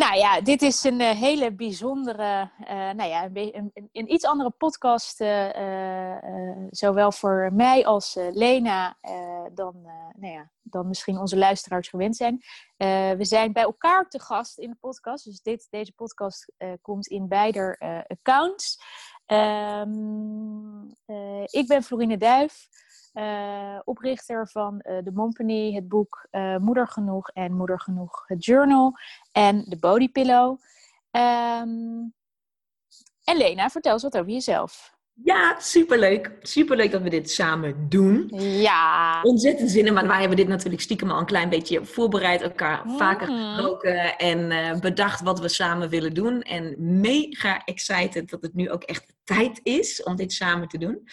Nou ja, dit is een uh, hele bijzondere, uh, nou ja, een, een, een, iets andere podcast, uh, zowel voor mij als Lena, dan, nou ja, dan misschien onze luisteraars gewend zijn. we zijn bij elkaar te gast in de podcast, dus dit, deze podcast komt in beide accounts. Um, ik ben Florine Duif. Uh, oprichter van de Mompany, het boek uh, Moeder Genoeg en Moeder Genoeg, het journal en de Body Pillow. Um, en Lena, vertel eens wat over jezelf. Ja, superleuk. Superleuk dat we dit samen doen. Ja. Ontzettend zin in, maar wij hebben dit natuurlijk stiekem al een klein beetje voorbereid, elkaar mm. vaker gesproken en bedacht wat we samen willen doen. En mega excited dat het nu ook echt tijd is om dit samen te doen.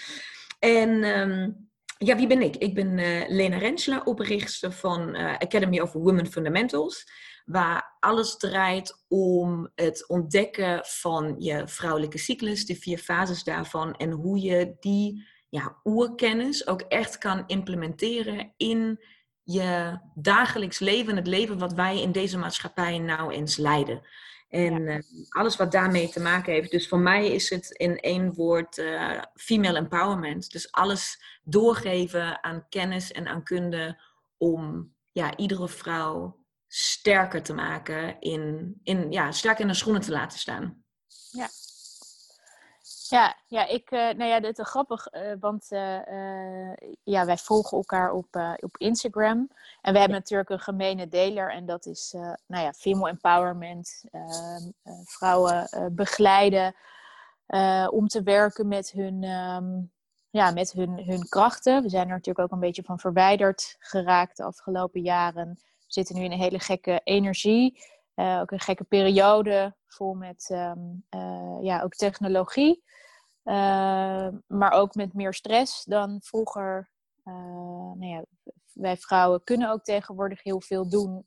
En um, ja, wie ben ik? Ik ben uh, Lena Rensler, oprichter van uh, Academy of Women Fundamentals. Waar alles draait om het ontdekken van je vrouwelijke cyclus, de vier fases daarvan. En hoe je die ja, oerkennis ook echt kan implementeren in je dagelijks leven. Het leven wat wij in deze maatschappij nou eens leiden. En ja. uh, alles wat daarmee te maken heeft. Dus voor mij is het in één woord uh, female empowerment. Dus alles doorgeven aan kennis en aan kunde om ja, iedere vrouw sterker te maken, in, in, ja, sterker in de schoenen te laten staan. Ja, ja, ja, ik, uh, nou ja, dit is grappig, uh, want uh, ja, wij volgen elkaar op, op Instagram. En we hebben natuurlijk een gemene deler en dat is, nou ja, female empowerment. Ehm, vrouwen begeleiden om te werken met hun, um, ja, met hun, hun krachten. We zijn er natuurlijk ook een beetje van verwijderd geraakt de afgelopen jaren. We zitten nu in een hele gekke energie. Ook een gekke periode vol met um, ja, ook technologie. Uh, maar ook met meer stress dan vroeger. Nou ja, wij vrouwen kunnen ook tegenwoordig heel veel doen,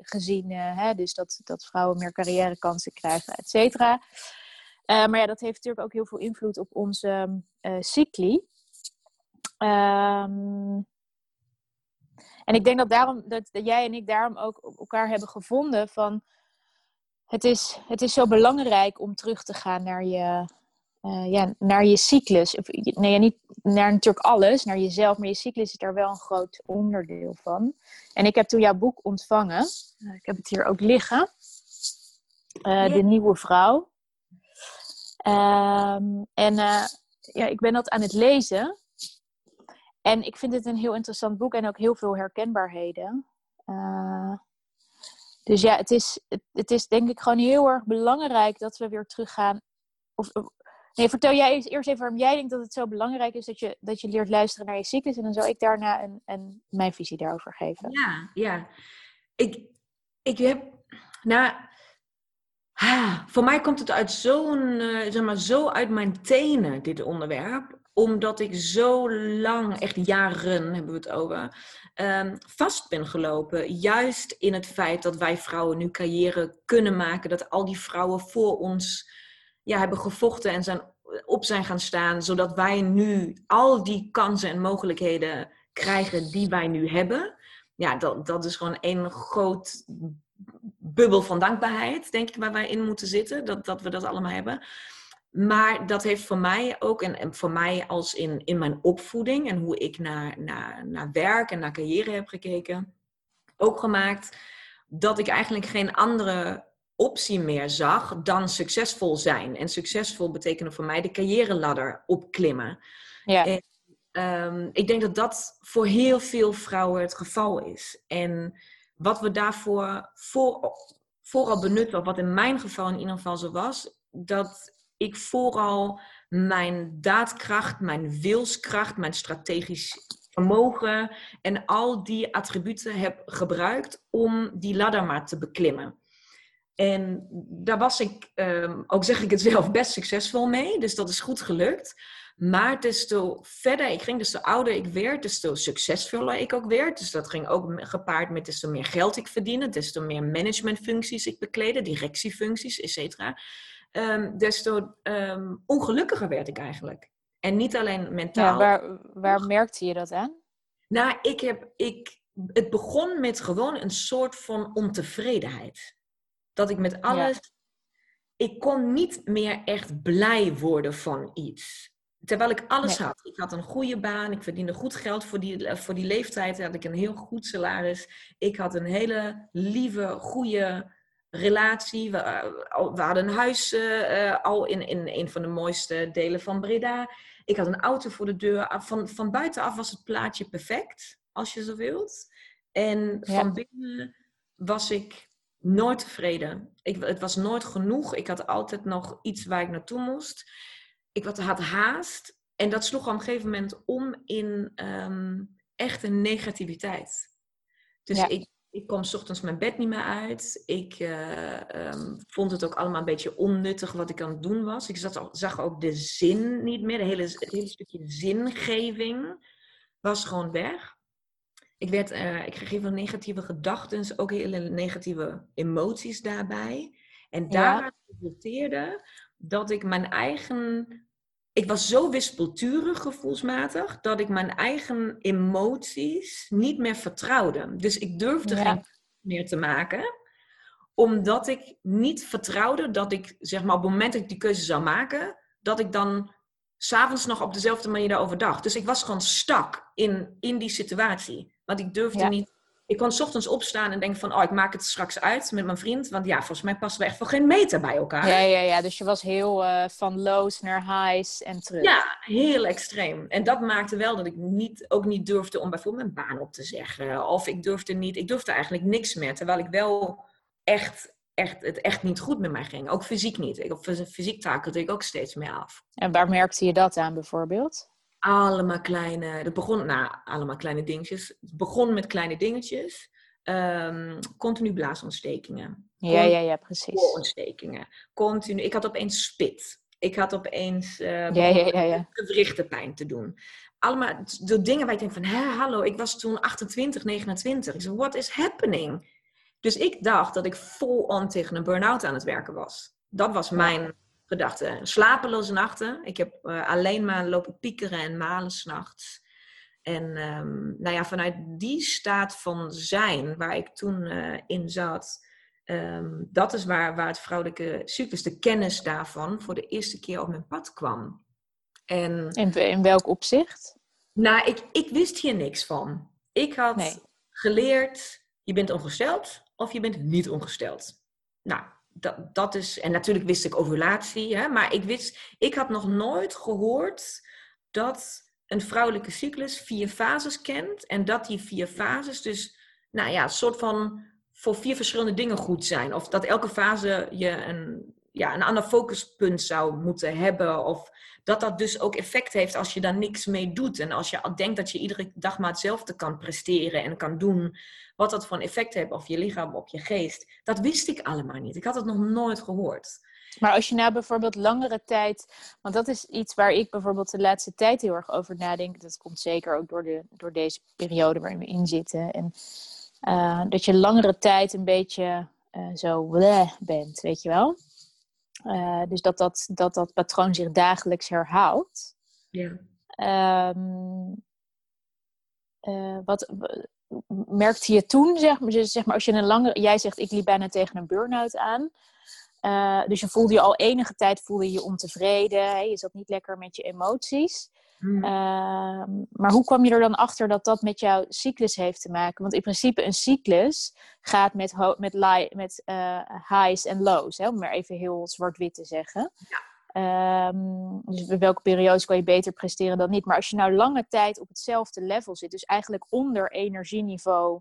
gezien hè, dus dat, dat vrouwen meer carrièrekansen krijgen, et cetera. maar ja, dat heeft natuurlijk ook heel veel invloed op onze cycli. Um, en ik denk dat, daarom, dat, jij en ik daarom ook elkaar hebben gevonden van... Het is, het is zo belangrijk om terug te gaan naar je, uh, ja, naar je cyclus. Nee, niet naar natuurlijk alles, naar jezelf, maar je cyclus is daar wel een groot onderdeel van. En ik heb toen jouw boek ontvangen. Uh, ik heb het hier ook liggen. Uh, ja. De Nieuwe Vrouw. Um, en ja, ik ben dat aan het lezen. En ik vind het een heel interessant boek en ook heel veel herkenbaarheden. dus ja, het is, het, is denk ik gewoon heel erg belangrijk dat we weer teruggaan. Of, Nee, vertel jij eerst even waarom jij denkt dat het zo belangrijk is dat je, dat je leert luisteren naar je cyclus. En dan zal ik daarna een, een, mijn visie daarover geven. Ja, ja. Ik, ik heb. Nou, ah, voor mij komt het uit zo'n, uh, zeg maar, zo uit mijn tenen, dit onderwerp. Omdat ik zo lang, echt jaren hebben we het over, um, vast ben gelopen. Juist in het feit dat wij vrouwen nu carrière kunnen maken. Dat al die vrouwen voor ons ja, hebben gevochten en zijn, op zijn gaan staan, zodat wij nu al die kansen en mogelijkheden krijgen die wij nu hebben. Ja, dat, dat is gewoon een groot bubbel van dankbaarheid, denk ik, waar wij in moeten zitten, dat, dat we dat allemaal hebben. Maar dat heeft voor mij ook, en, en voor mij als in, in mijn opvoeding en hoe ik naar, naar, naar werk en naar carrière heb gekeken, ook gemaakt dat ik eigenlijk geen andere optie meer zag dan succesvol zijn. En succesvol betekende voor mij de carrière ladder opklimmen. Ja. En ehm, ik denk dat dat voor heel veel vrouwen het geval is. En wat we daarvoor voor, vooral benutten, of wat in mijn geval in ieder geval zo was, dat ik vooral mijn daadkracht, mijn wilskracht, mijn strategisch vermogen en al die attributen heb gebruikt om die ladder maar te beklimmen. En daar was ik, um, ook zeg ik het zelf, best succesvol mee. Dus dat is goed gelukt. Maar des te verder ik ging, des te ouder ik werd, des te succesvoller ik ook werd. Dus dat ging ook gepaard met des te meer geld ik verdiende, des te meer managementfuncties ik bekleedde, directiefuncties, et cetera. Um, des te um, ongelukkiger werd ik eigenlijk. En niet alleen mentaal. Ja, waar, waar merkte je dat aan? Nou, ik heb, ik, het begon met gewoon een soort van ontevredenheid. Dat ik met alles. Ik kon niet meer echt blij worden van iets. Terwijl ik alles had. Ik had een goede baan, ik verdiende goed geld voor die, voor die leeftijd. Had ik een heel goed salaris. Ik had een hele lieve, goede relatie. We, uh, we hadden een huis uh, al in, in een van de mooiste delen van Breda. Ik had een auto voor de deur. Ah, van, van buitenaf was het plaatje perfect, als je zo wilt. En van binnen was ik nooit tevreden. Ik, het was nooit genoeg. Ik had altijd nog iets waar ik naartoe moest. Ik had haast. En dat sloeg op een gegeven moment om in um, echte negativiteit. Dus ik, ik kwam s ochtends mijn bed niet meer uit. Ik uh, um, vond het ook allemaal een beetje onnuttig wat ik aan het doen was. Ik zat, zag ook de zin niet meer. De hele, het hele stukje zingeving was gewoon weg. Ik, werd, uh, ik kreeg heel veel negatieve gedachten, ook hele negatieve emoties daarbij. En ja. resulteerde dat ik mijn eigen. Ik was zo wispelturig gevoelsmatig dat ik mijn eigen emoties niet meer vertrouwde. Dus ik durfde ja. geen meer te maken, omdat ik niet vertrouwde dat ik, zeg maar, op het moment dat ik die keuze zou maken, dat ik dan s'avonds nog op dezelfde manier daarover dacht. Dus ik was gewoon stak in, in die situatie. Want ik durfde ja. niet. Ik kon s ochtends opstaan en denken van, oh, ik maak het straks uit met mijn vriend. Want ja, volgens mij passen we echt voor geen meter bij elkaar. Ja, ja, ja. Dus je was heel uh, van lows naar highs en terug. Ja, heel extreem. En dat maakte wel dat ik niet, ook niet durfde om bijvoorbeeld mijn baan op te zeggen. Of ik durfde niet, ik durfde eigenlijk niks meer. Terwijl ik wel echt, echt, het echt niet goed met mij ging. Ook fysiek niet. Ik, op fysiek takelde ik ook steeds meer af. En waar merkte je dat aan bijvoorbeeld? Allemaal kleine, het begon, nou, allemaal kleine dingetjes. Het begon met kleine dingetjes. Um, continu blaasontstekingen. Ja, ja, ja, precies. Ontstekingen. Continu. Ik had opeens spit. Ik had opeens uh, ja, ja, ja, ja. gewrichtenpijn te doen. Allemaal de dingen waar ik denk van, hé, hallo, ik was toen 28, 29. Ik zei, what is happening? Dus ik dacht dat ik vol on tegen een burn-out aan het werken was. Dat was mijn gedachten. Slapeloze nachten. Ik heb uh, alleen maar lopen piekeren en malen s'nachts. En um, nou ja, vanuit die staat van zijn, waar ik toen uh, in zat, um, dat is waar, waar het vrouwelijke cyclus, de kennis daarvan, voor de eerste keer op mijn pad kwam. En, in, in welk opzicht? Nou, ik, ik wist hier niks van. Ik had nee. geleerd, je bent ongesteld of je bent niet ongesteld. Nou, dat, dat is, en natuurlijk wist ik ovulatie, hè, maar ik wist, ik had nog nooit gehoord dat een vrouwelijke cyclus vier fases kent en dat die vier fases dus, nou ja, een soort van voor vier verschillende dingen goed zijn. Of dat elke fase je een, ja, een ander focuspunt zou moeten hebben. Of dat dat dus ook effect heeft als je daar niks mee doet. En als je denkt dat je iedere dag maar hetzelfde kan presteren en kan doen. Wat dat voor een effect heeft op je lichaam, op je geest. Dat wist ik allemaal niet. Ik had het nog nooit gehoord. Maar als je nou bijvoorbeeld langere tijd, want dat is iets waar ik bijvoorbeeld de laatste tijd heel erg over nadenk. Dat komt zeker ook door, de, door deze periode waarin we in zitten. En uh, dat je langere tijd een beetje uh, zo bleh bent, weet je wel. Uh, dus dat dat, dat dat patroon zich dagelijks herhaalt. Ja. Um, wat, merkte je toen, zeg maar, dus zeg maar, als je een lange, jij zegt ik liep bijna tegen een burn-out aan. Uh, dus je voelde je al enige tijd voelde je, je ontevreden, hè? je zat niet lekker met je emoties. Hmm. Uh, maar hoe kwam je er dan achter dat dat met jouw cyclus heeft te maken? Want in principe een cyclus gaat met, met, met uh, highs en lows, hè? om maar even heel zwart-wit te zeggen. Ja. Um, dus welke periodes kan je beter presteren dan niet. Maar als je nou lange tijd op hetzelfde level zit, dus eigenlijk onder energieniveau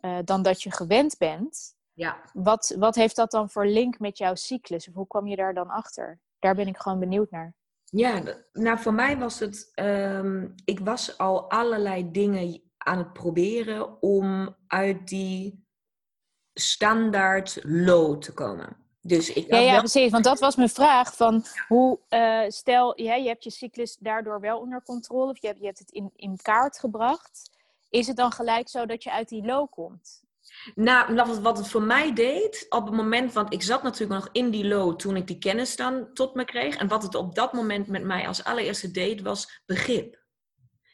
uh, dan dat je gewend bent, ja. wat, wat heeft dat dan voor link met jouw cyclus? Of hoe kwam je daar dan achter? Daar ben ik gewoon benieuwd naar. Ja, nou voor mij was het, um, ik was al allerlei dingen aan het proberen om uit die standaard low te komen. Dus ik ja, ja precies. Want dat was mijn vraag. Van hoe, uh, stel, ja, je hebt je cyclus daardoor wel onder controle. Of je hebt, je hebt het in, in kaart gebracht. Is het dan gelijk zo dat je uit die low komt? Nou, wat het voor mij deed, op het moment, want ik zat natuurlijk nog in die low toen ik die kennis dan tot me kreeg. En wat het op dat moment met mij als allereerste deed, was begrip.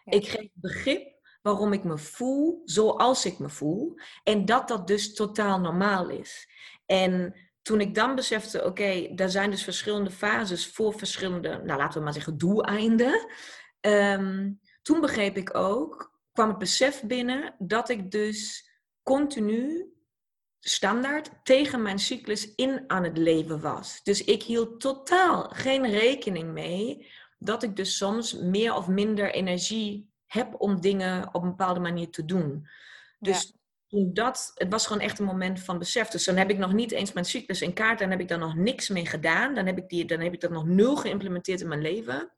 Ik kreeg begrip waarom ik me voel zoals ik me voel. En dat dat dus totaal normaal is. En toen ik dan besefte, oké, er zijn dus verschillende fases voor verschillende, nou laten we maar zeggen, doeleinden. Ehm, toen begreep ik ook, kwam het besef binnen dat ik dus continu standaard tegen mijn cyclus in aan het leven was. Dus ik hield totaal geen rekening mee dat ik dus soms meer of minder energie heb om dingen op een bepaalde manier te doen. Dus toen dat, het was gewoon echt een moment van besef. Dus dan heb ik nog niet eens mijn cyclus in kaart, dan heb ik daar nog niks mee gedaan. Dan heb ik, die, dan heb ik dat nog nul geïmplementeerd in mijn leven.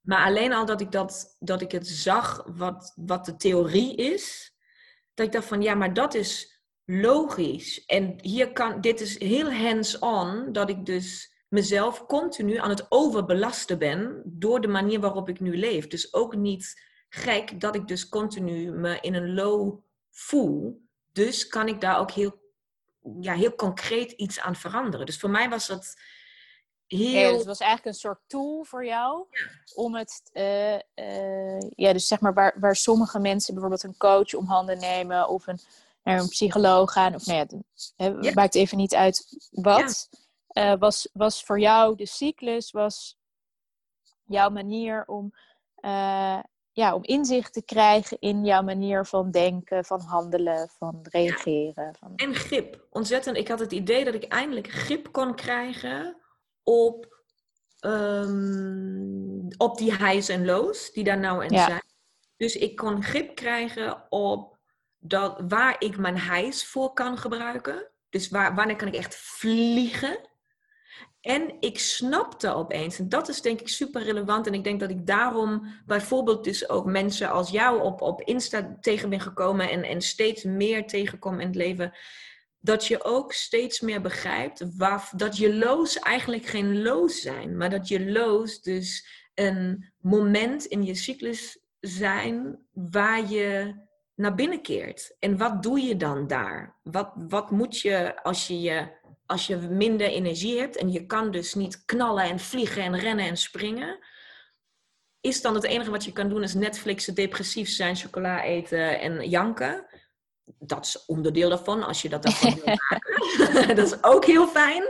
Maar alleen al dat ik, dat, dat ik het zag wat, wat de theorie is, dat ik dacht van ja, maar dat is logisch. En hier kan, dit is heel hands-on, dat ik dus mezelf continu aan het overbelasten ben door de manier waarop ik nu leef. Dus ook niet gek dat ik dus continu me in een low voel. Dus kan ik daar ook heel, ja, heel concreet iets aan veranderen. Dus voor mij was dat heel... Ja, dus het was eigenlijk een soort tool voor jou om het... Uh, uh, ja, dus zeg maar waar, waar sommige mensen bijvoorbeeld een coach om handen nemen of een, naar een psycholoog gaan. Of nou ja, het maakt even niet uit wat. Uh, was, was voor jou de cyclus, was jouw manier om ja, om inzicht te krijgen in jouw manier van denken, van handelen, van reageren. Van... En grip. Ontzettend. Ik had het idee dat ik eindelijk grip kon krijgen op, um, op die highs en lows die daar nou in zijn. Dus ik kon grip krijgen op dat, waar ik mijn highs voor kan gebruiken. Dus waar, wanneer kan ik echt vliegen? En ik snapte opeens, en dat is denk ik super relevant. En ik denk dat ik daarom bijvoorbeeld dus ook mensen als jou op, op Insta tegen ben gekomen en, en steeds meer tegenkom in het leven. Dat je ook steeds meer begrijpt waar, dat je loos eigenlijk geen loos zijn. Maar dat je loos dus een moment in je cyclus zijn waar je naar binnen keert. En wat doe je dan daar? Wat, wat moet je als je je als je minder energie hebt en je kan dus niet knallen en vliegen en rennen en springen, is dan het enige wat je kan doen is Netflixen, depressief zijn, chocola eten en janken. Dat is onderdeel daarvan, als je dat daarvan wil maken. dat is ook heel fijn.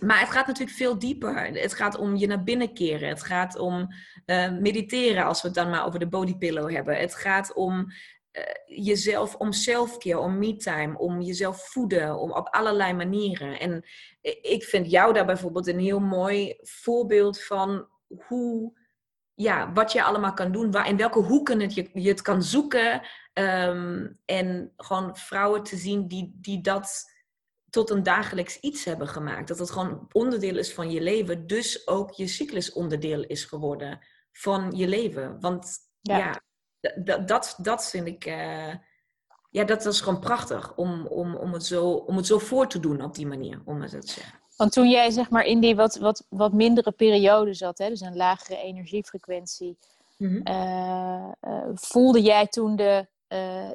Maar het gaat natuurlijk veel dieper. Het gaat om je naar binnen keren. Het gaat om uh, mediteren, als we het dan maar over de bodypillow hebben. Het gaat om uh, jezelf, om selfcare, om me-time, om jezelf voeden, om op allerlei manieren. En ik vind jou daar bijvoorbeeld een heel mooi voorbeeld van hoe, ja, wat je allemaal kan doen, waar, in welke hoeken het, je, je het kan zoeken. Um, en gewoon vrouwen te zien die, die dat tot een dagelijks iets hebben gemaakt. Dat het gewoon onderdeel is van je leven, dus ook je cyclus onderdeel is geworden van je leven. Want ja dat, dat, dat vind ik. Uh, ja, dat is gewoon prachtig om, om, om, het zo, om het zo voor te doen op die manier, om het zo te zeggen. Want toen jij zeg maar in die wat, wat, wat mindere periode zat, hè, dus een lagere energiefrequentie, mm uh, uh, voelde jij toen de,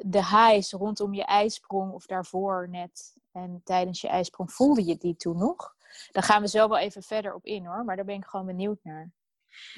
de highs rondom je ijsprong of daarvoor net en tijdens je ijsprong, voelde je die toen nog? Daar gaan we zo wel even verder op in hoor, maar daar ben ik gewoon benieuwd naar.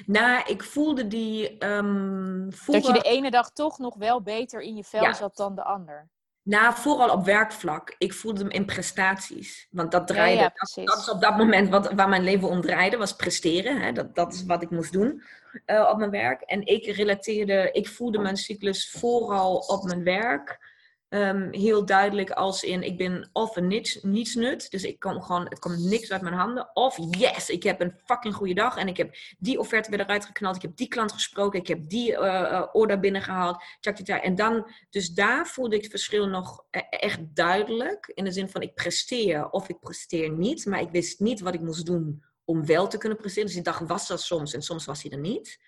Nou, ik voelde die. Um, Dat je de ene dag toch nog wel beter in je vel zat dan de ander. Nou, vooral op werkvlak. Ik voelde hem in prestaties. Want dat draaide. Ja, dat, dat, is op dat moment wat, waar mijn leven om draaide, was presteren. Hè? Dat, dat is wat ik moest doen uh, op mijn werk. En ik relateerde, ik voelde mijn cyclus vooral op mijn werk. Ehm, heel duidelijk als in, ik ben of een niets, nietsnut, dus ik kom gewoon, het komt niks uit mijn handen. Of yes, ik heb een fucking goede dag en ik heb die offerte weer eruit geknald, ik heb die klant gesproken, ik heb die uh, order binnengehaald. Tjak, tjak, En dan, dus daar voelde ik het verschil nog e-, echt duidelijk, in de zin van ik presteer of ik presteer niet, maar ik wist niet wat ik moest doen om wel te kunnen presteren. Dus die dag was er soms en soms was hij er niet.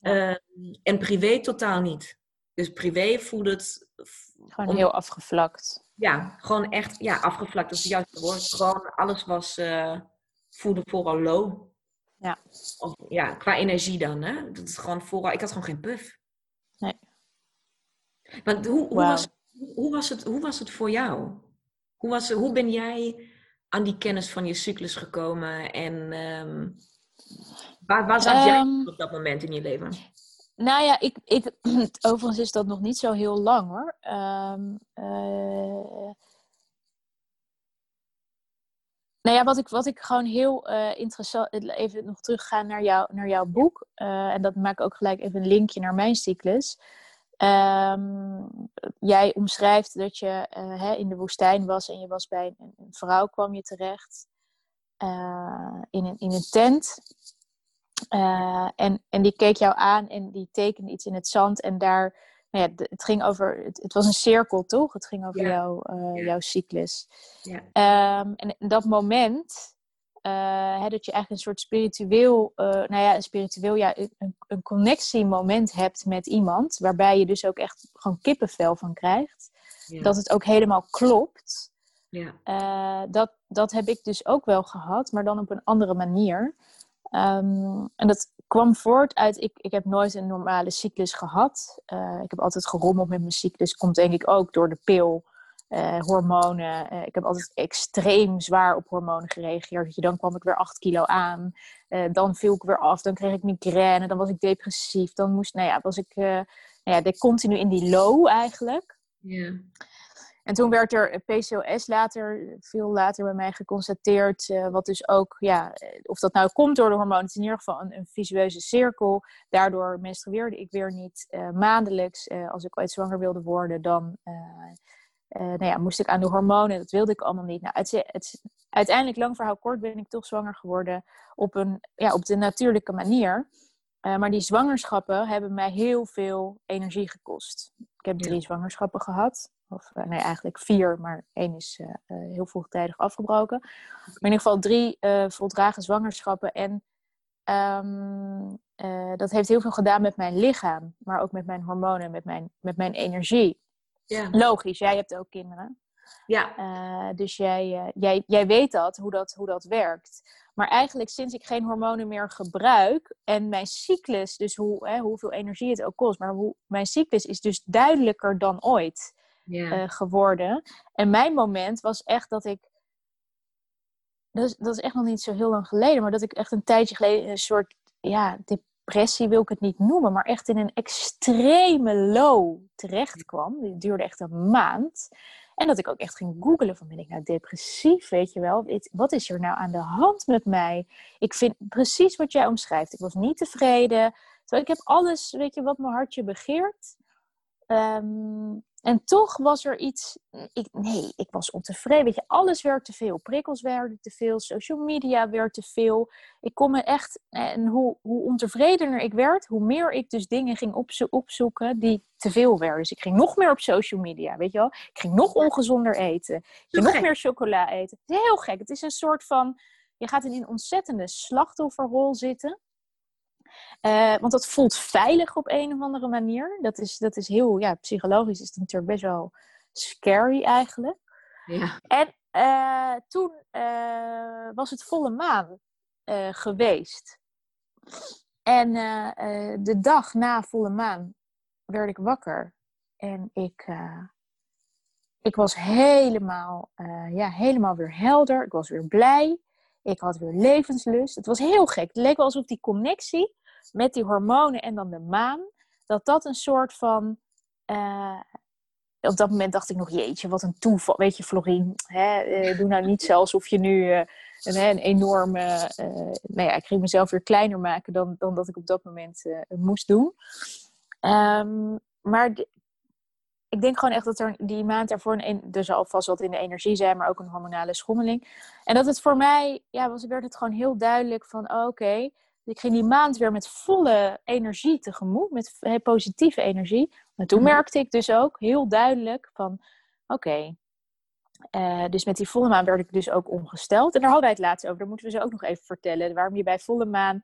Ehm, en privé totaal niet. Dus privé voelde het... Gewoon heel afgevlakt. Ja, gewoon echt ja, afgevlakt. Dat is het juiste woord. Gewoon alles was... Uh, voelde vooral low. Ja. Of, ja, qua energie dan. Hè? Dat is gewoon vooral... Ik had gewoon geen puff. Nee. Want hoe, hoe, was, hoe, was het, hoe was het voor jou? Hoe, was, hoe ben jij aan die kennis van je cyclus gekomen? En um, waar, waar zat jij ehm, op dat moment in je leven? Nou ja, ik, ik, overigens is dat nog niet zo heel lang hoor. Um, uh, nou ja, wat ik, wat ik gewoon heel uh, interessant... Even nog teruggaan naar, jou, naar jouw boek. En dat maak ik ook gelijk even een linkje naar mijn cyclus. Um, jij omschrijft dat je hè, in de woestijn was en je was bij een, een vrouw kwam je terecht. in, een, in een tent. Uh, en, en die keek jou aan en die tekende iets in het zand. En daar, nou ja, het ging over, het, het was een cirkel toch? Het ging over jouw, uh, jouw cyclus. Ja. Um, en dat moment, uh, hè, dat je eigenlijk een soort spiritueel, nou ja, een spiritueel, ja, een, een connectiemoment hebt met iemand. Waarbij je dus ook echt gewoon kippenvel van krijgt. Dat het ook helemaal klopt. Ja. dat, dat heb ik dus ook wel gehad, maar dan op een andere manier. Um, en dat kwam voort uit, ik, ik heb nooit een normale cyclus gehad. Uh, ik heb altijd gerommeld met mijn cyclus. Komt denk ik ook door de pil, uh, hormonen. Uh, ik heb altijd extreem zwaar op hormonen gereageerd. Dan kwam ik weer 8 kilo aan. dan viel ik weer af. Dan kreeg ik migraine. Dan was ik depressief. Dan moest, nou ja, was ik nou ja, continu in die low eigenlijk. Ja. En toen werd er PCOS later, veel later bij mij geconstateerd. Uh, wat dus ook, ja, eh, of dat nou komt door de hormonen, het is in ieder geval een, een visueuze cirkel. Daardoor menstrueerde ik weer niet uh, maandelijks. Uh, als ik ooit zwanger wilde worden, dan nou ja, moest ik aan de hormonen. Dat wilde ik allemaal niet. Nou, het, het, uiteindelijk, lang verhaal kort, ben ik toch zwanger geworden op, een, ja, op de natuurlijke manier. maar die zwangerschappen hebben mij heel veel energie gekost. Ik heb drie zwangerschappen gehad. Of eh, nee, eigenlijk vier, maar één is uh, heel vroegtijdig afgebroken. Maar in ieder geval drie voldragen zwangerschappen. En um, dat heeft heel veel gedaan met mijn lichaam, maar ook met mijn hormonen, met mijn, met mijn energie. Ja. Logisch, jij hebt ook kinderen. Ja. dus jij, jij, jij weet dat hoe, dat, hoe dat werkt. Maar eigenlijk sinds ik geen hormonen meer gebruik en mijn cyclus, dus hoe, hè, hoeveel energie het ook kost, maar hoe, mijn cyclus is dus duidelijker dan ooit uh, geworden. En mijn moment was echt dat ik. Dat is, dat is echt nog niet zo heel lang geleden, maar dat ik echt een tijdje geleden een soort ja, depressie wil ik het niet noemen, maar echt in een extreme low terecht kwam. Die duurde echt een maand. En dat ik ook echt ging googelen van ben ik nou depressief, weet je wel? Wat is er nou aan de hand met mij? Ik vind precies wat jij omschrijft. Ik was niet tevreden. Terwijl ik heb alles, weet je, wat mijn hartje begeert. Um, en toch was er iets. Ik, nee, ik was ontevreden. Weet je, alles werd te veel. Prikkels werden te veel. Social media werd te veel. Ik kon me echt. En hoe, hoe ontevredener ik werd, hoe meer ik dus dingen ging opzo opzoeken die te veel werden. Dus ik ging nog meer op social media. Weet je wel? Ik ging nog ongezonder eten. Ik ging nog meer chocola eten. Het is heel gek. Het is een soort van. Je gaat in een ontzettende slachtofferrol zitten. Uh, want dat voelt veilig op een of andere manier. Dat is, dat is heel, ja, psychologisch is het natuurlijk best wel scary eigenlijk. Ja. En uh, toen uh, was het volle maan geweest. En de dag na volle maan werd ik wakker. En ik, ik was helemaal, ja, helemaal weer helder. Ik was weer blij. Ik had weer levenslust. Het was heel gek. Het leek wel alsof die connectie met die hormonen en dan de maan, dat dat een soort van. Uh, op dat moment dacht ik nog, jeetje, wat een toeval. Weet je, Florien, hè, uh, doe nou niet zo alsof je nu uh, een, een enorme. nou ja, ik ging mezelf weer kleiner maken dan, dan dat ik op dat moment moest doen. Um, maar ik denk gewoon echt dat er die maand daarvoor een, er zal vast wat in de energie zijn, maar ook een hormonale schommeling. En dat het voor mij, ja, was, werd het gewoon heel duidelijk van, oké, ik ging die maand weer met volle energie tegemoet, met positieve energie. Maar toen mhm. merkte ik dus ook heel duidelijk van, oké, eh, dus met die volle maan werd ik dus ook ongesteld. En daar hadden wij het laatst over. Daar moeten we ze ook nog even vertellen. Waarom je bij volle maan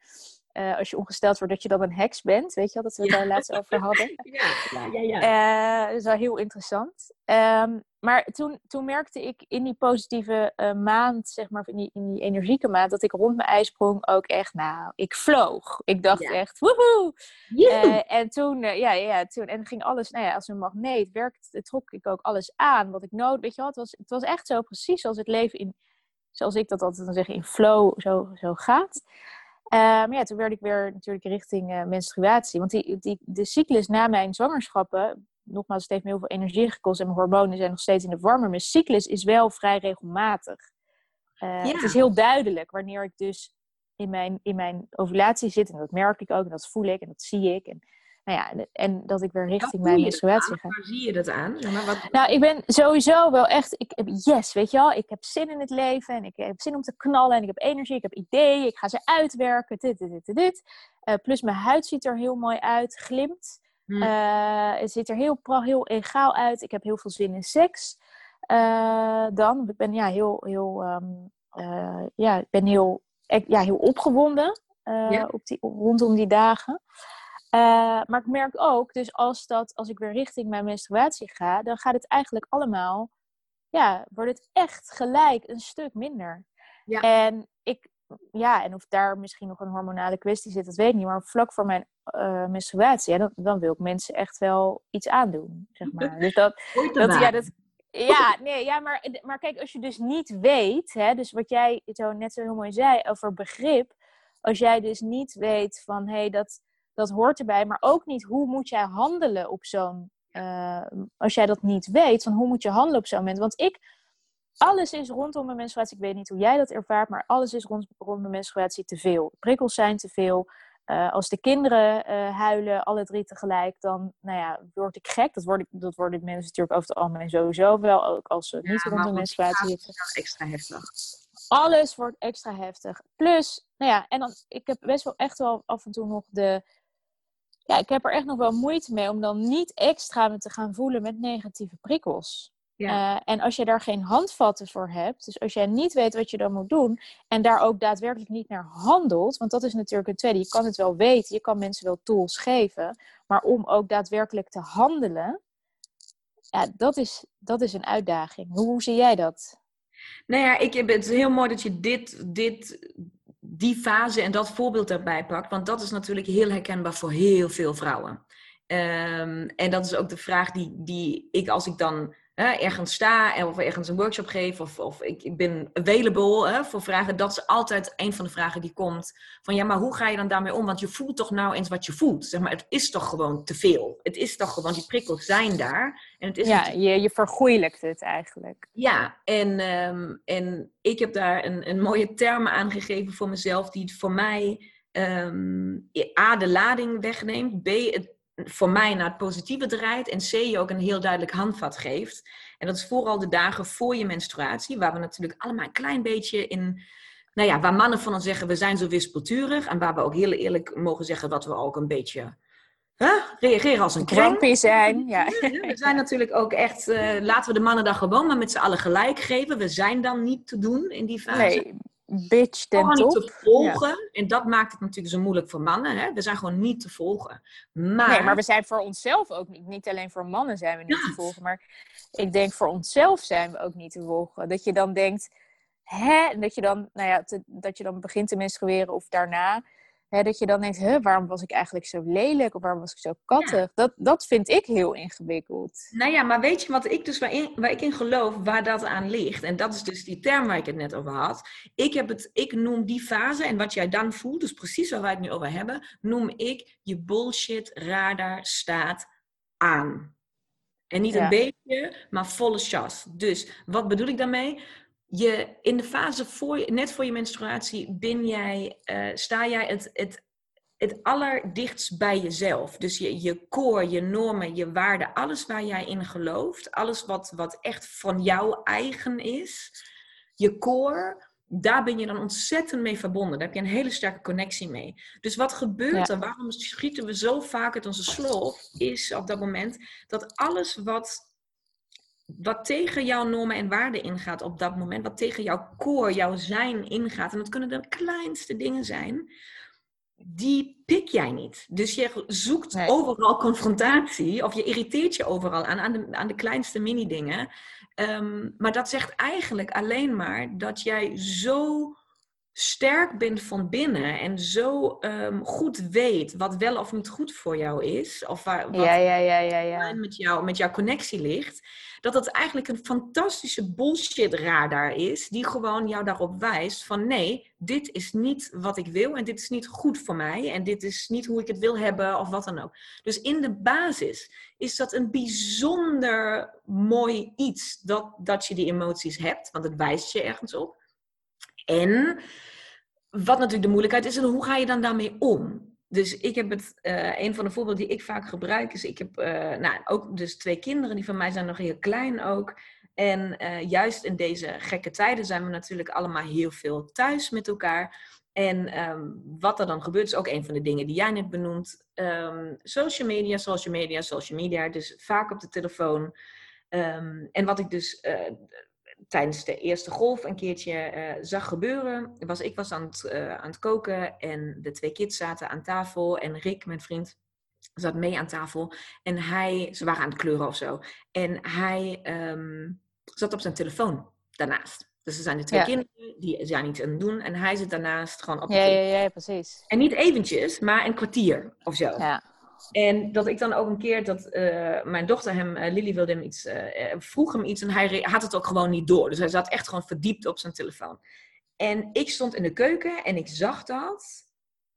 uh, als je ongesteld wordt, dat je dan een heks bent. Weet je wel, dat we het daar laatst over hadden. Ja, ja, ja. Uh, dat is wel heel interessant. Um, maar toen, toen merkte ik in die positieve uh, maand, zeg maar, in die, in die energieke maand, dat ik rond mijn ijsprong ook echt, nou, ik vloog. Ik dacht echt, woehoe! en toen, ja, ja, toen, en ging alles, nou ja, als een magneet werkte, trok ik ook alles aan wat ik nodig, weet je wel, het was, het was echt zo precies zoals het leven in, zoals ik dat altijd dan zeg, in flow zo, zo gaat. Maar ja, toen werd ik weer natuurlijk richting uh, menstruatie. Want die, die, de cyclus na mijn zwangerschappen, nogmaals, het heeft me heel veel energie gekost en mijn hormonen zijn nog steeds in de war. Maar mijn cyclus is wel vrij regelmatig. Uh, Het is heel duidelijk wanneer ik dus in mijn, in mijn ovulatie zit. En dat merk ik ook en dat voel ik en dat zie ik. En nou ja, en dat ik weer richting mijn menstruatie ga. Waar zie je dat aan? wat... Nou, ik ben sowieso wel echt, ik heb yes, weet je wel, ik heb zin in het leven en ik heb zin om te knallen en ik heb energie, ik heb ideeën, ik ga ze uitwerken, dit, dit, dit, dit. Uh, plus mijn huid ziet er heel mooi uit, glimt. Hmm. Uh, het ziet er heel, heel egaal uit. Ik heb heel veel zin in seks. Uh, dan, ik ben ja, heel, heel, um, ja, ik ben heel, ja, heel opgewonden ja. op die, rondom die dagen. Uh, maar ik merk ook, dus als, dat, als ik weer richting mijn menstruatie ga, dan gaat het eigenlijk allemaal, ja, wordt het echt gelijk een stuk minder. Ja. En ik, ja, en of daar misschien nog een hormonale kwestie zit, dat weet ik niet. Maar vlak voor mijn uh, menstruatie, ja, dan, dan wil ik mensen echt wel iets aandoen, zeg maar. Dus dat, dat, ja, dat, ja, nee, ja, maar, maar kijk, als je dus niet weet, hè, dus wat jij zo net zo heel mooi zei over begrip, als jij dus niet weet van, hé, hey, dat dat hoort erbij. Maar ook niet hoe moet jij handelen op zo'n. Uh, als jij dat niet weet, van hoe moet je handelen op zo'n moment. Want ik, alles is rondom mijn menstruatie. Ik weet niet hoe jij dat ervaart, maar alles is rond, rond mijn menstruatie te veel. Prikkels zijn te veel. Uh, als de kinderen uh, huilen, alle drie tegelijk, dan nou ja, word ik gek. Dat, word ik, dat worden mensen natuurlijk over het algemeen sowieso wel, ook als ze niet rond de menstruatie zitten. extra heftig. Alles wordt extra heftig. Plus, nou ja, en dan, ik heb best wel echt wel af en toe nog de ja, ik heb er echt nog wel moeite mee om dan niet extra me te gaan voelen met negatieve prikkels. Ja. Uh, en als je daar geen handvatten voor hebt, dus als jij niet weet wat je dan moet doen en daar ook daadwerkelijk niet naar handelt, want dat is natuurlijk een tweede, je kan het wel weten, je kan mensen wel tools geven, maar om ook daadwerkelijk te handelen, ja, dat is, dat is een uitdaging. Hoe, hoe zie jij dat? Nou ja, ik, het is heel mooi dat je dit, dit die fase en dat voorbeeld erbij pakt. Want dat is natuurlijk heel herkenbaar voor heel veel vrouwen. Um, en dat is ook de vraag die, die ik, als ik dan ergens sta of ergens een workshop geef of, of ik, ik ben available hè, voor vragen, dat is altijd een van de vragen die komt. Van ja, maar hoe ga je dan daarmee om? Want je voelt toch nou eens wat je voelt. Zeg maar, het is toch gewoon te veel. Het is toch gewoon, die prikkels zijn daar. En het is ja, je, je vergoeilijkt het eigenlijk. Ja, en, um, en ik heb daar een, een mooie term aangegeven voor mezelf, die voor mij um, A, de lading wegneemt, B, het voor mij naar het positieve draait en C je ook een heel duidelijk handvat geeft. En dat is vooral de dagen voor je menstruatie, waar we natuurlijk allemaal een klein beetje in, nou ja, waar mannen van ons zeggen we zijn zo wispelturig en waar we ook heel eerlijk mogen zeggen dat we ook een beetje reageren als een krampie zijn. Ja. We zijn natuurlijk ook echt, uh, laten we de mannen dan gewoon maar met z'n allen gelijk geven. We zijn dan niet te doen in die fase. Nee, bitch ten top. niet te volgen. En dat maakt het natuurlijk zo moeilijk voor mannen. Hè? We zijn gewoon niet te volgen. Maar... Nee, maar we zijn voor onszelf ook niet. Niet alleen voor mannen zijn we niet te volgen. Maar ik denk voor onszelf zijn we ook niet te volgen. Dat je dan denkt, hè? Dat je dan, nou ja, dat je dan begint te menstrueren of daarna dat je dan denkt, hè, waarom was ik eigenlijk zo lelijk of waarom was ik zo kattig? Dat, dat vind ik heel ingewikkeld. Nou ja, maar weet je wat ik dus waarin, waar ik in geloof, waar dat aan ligt? En dat is dus die term waar ik het net over had. Ik, heb het, ik noem die fase en wat jij dan voelt, dus precies waar wij het nu over hebben, noem ik je bullshit radar staat aan. En niet een beetje, maar volle chas. Dus wat bedoel ik daarmee? Je in de fase voor, net voor je menstruatie ben jij, uh, sta jij het, het, het allerdichtst bij jezelf. Dus je, je core, je normen, je waarden, alles waar jij in gelooft, alles wat, wat echt van jou eigen is, je core, daar ben je dan ontzettend mee verbonden. Daar heb je een hele sterke connectie mee. Dus wat gebeurt er? Waarom schieten we zo vaak uit onze slof? Is op dat moment dat alles wat wat tegen jouw normen en waarden ingaat op dat moment, wat tegen jouw core, jouw zijn ingaat, en dat kunnen de kleinste dingen zijn, die pik jij niet. Dus je zoekt overal confrontatie, of je irriteert je overal aan, aan de, aan de kleinste mini-dingen. Ehm, maar dat zegt eigenlijk alleen maar dat jij zo sterk bent van binnen en zo ehm, goed weet wat wel of niet goed voor jou is, of waar, wat ja, ja, ja, ja, ja. Met, jou, met jouw connectie ligt, dat het eigenlijk een fantastische bullshit radar is, die gewoon jou daarop wijst van nee, dit is niet wat ik wil en dit is niet goed voor mij en dit is niet hoe ik het wil hebben of wat dan ook. Dus in de basis is dat een bijzonder mooi iets dat, dat je die emoties hebt, want het wijst je ergens op. En wat natuurlijk de moeilijkheid is, en hoe ga je dan daarmee om? Dus ik heb het, uh, een van de voorbeelden die ik vaak gebruik is, ik heb uh, nou, ook dus twee kinderen, die van mij zijn nog heel klein ook. En uh, juist in deze gekke tijden zijn we natuurlijk allemaal heel veel thuis met elkaar. En um, wat er dan gebeurt, is ook een van de dingen die jij net benoemt. Um, social media, social media, social media. Dus vaak op de telefoon. Um, en wat ik dus tijdens de eerste golf een keertje uh, zag gebeuren, was ik was aan het, uh, aan het koken en de twee kids zaten aan tafel en Rick, mijn vriend, zat mee aan tafel en hij, ze waren aan het kleuren of zo, en hij um, zat op zijn telefoon daarnaast. Dus er zijn de twee ja. kinderen, die zijn iets aan het doen en hij zit daarnaast gewoon op ja, ja, ja, precies. En niet eventjes, maar een kwartier of zo. Ja. En dat ik dan ook een keer dat uh, mijn dochter hem, uh, Lily wilde hem iets, uh, vroeg hem iets en hij had het ook gewoon niet door. Dus hij zat echt gewoon verdiept op zijn telefoon. En ik stond in de keuken en ik zag dat.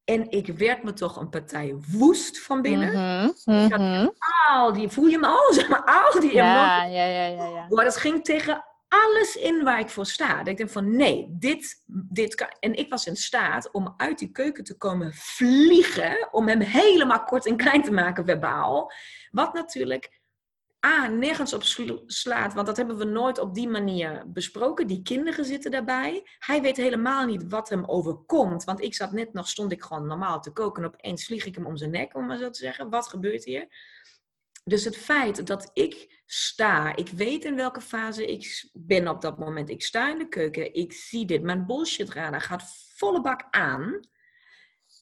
En ik werd me toch een partij woest van binnen. Mm -hmm. Mm al die, voel je me al, zeg maar, al die ja, emoties. Ja, ja, ja, ja. Maar dat ging tegen alles in waar ik voor sta. Dat ik denk van nee, dit, dit kan. En ik was in staat om uit die keuken te komen vliegen. Om hem helemaal kort en klein te maken verbaal. Wat natuurlijk A, nergens op slaat. Want dat hebben we nooit op die manier besproken. Die kinderen zitten daarbij. Hij weet helemaal niet wat hem overkomt. Want ik zat net nog, stond ik gewoon normaal te koken. En opeens vlieg ik hem om zijn nek, om maar zo te zeggen. Wat gebeurt hier? Dus het feit dat ik sta, ik weet in welke fase ik ben op dat moment. Ik sta in de keuken, ik zie dit, mijn bullshit radar gaat volle bak aan.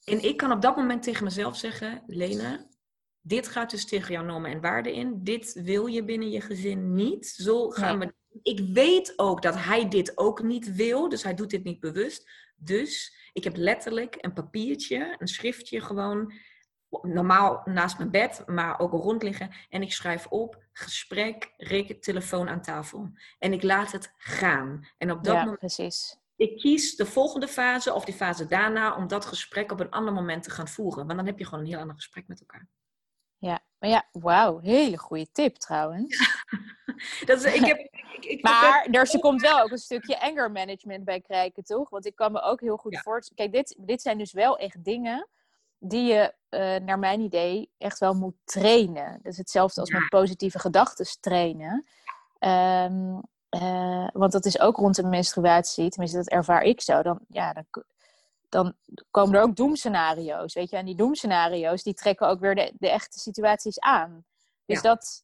En ik kan op dat moment tegen mezelf zeggen, Lena, dit gaat dus tegen jouw normen en waarden in. Dit wil je binnen je gezin niet. Zo gaan we. Ik weet ook dat hij dit ook niet wil, dus hij doet dit niet bewust. Dus ik heb letterlijk een papiertje, een schriftje gewoon normaal naast mijn bed, maar ook rond liggen. En ik schrijf op gesprek, reken, telefoon aan tafel. En ik laat het gaan. En op dat ja, moment. Precies. Ik kies de volgende fase of die fase daarna om dat gesprek op een ander moment te gaan voeren. Want dan heb je gewoon een heel ander gesprek met elkaar. Ja, maar ja, wauw, hele goede tip trouwens. dat is, ik heb, ik, ik, maar er ze komt wel ook een stukje anger management bij kijken, toch? Want ik kan me ook heel goed ja. voorstellen. Kijk, dit, dit zijn dus wel echt dingen die je, uh, naar mijn idee, echt wel moet trainen. Dat is hetzelfde als ja. met positieve gedachten trainen. Um, uh, want dat is ook rond de menstruatie, tenminste dat ervaar ik zo. Dan, ja, dan, dan komen er ook doemscenario's, weet je. En die doemscenario's, die trekken ook weer de, de echte situaties aan. Dus ja. dat,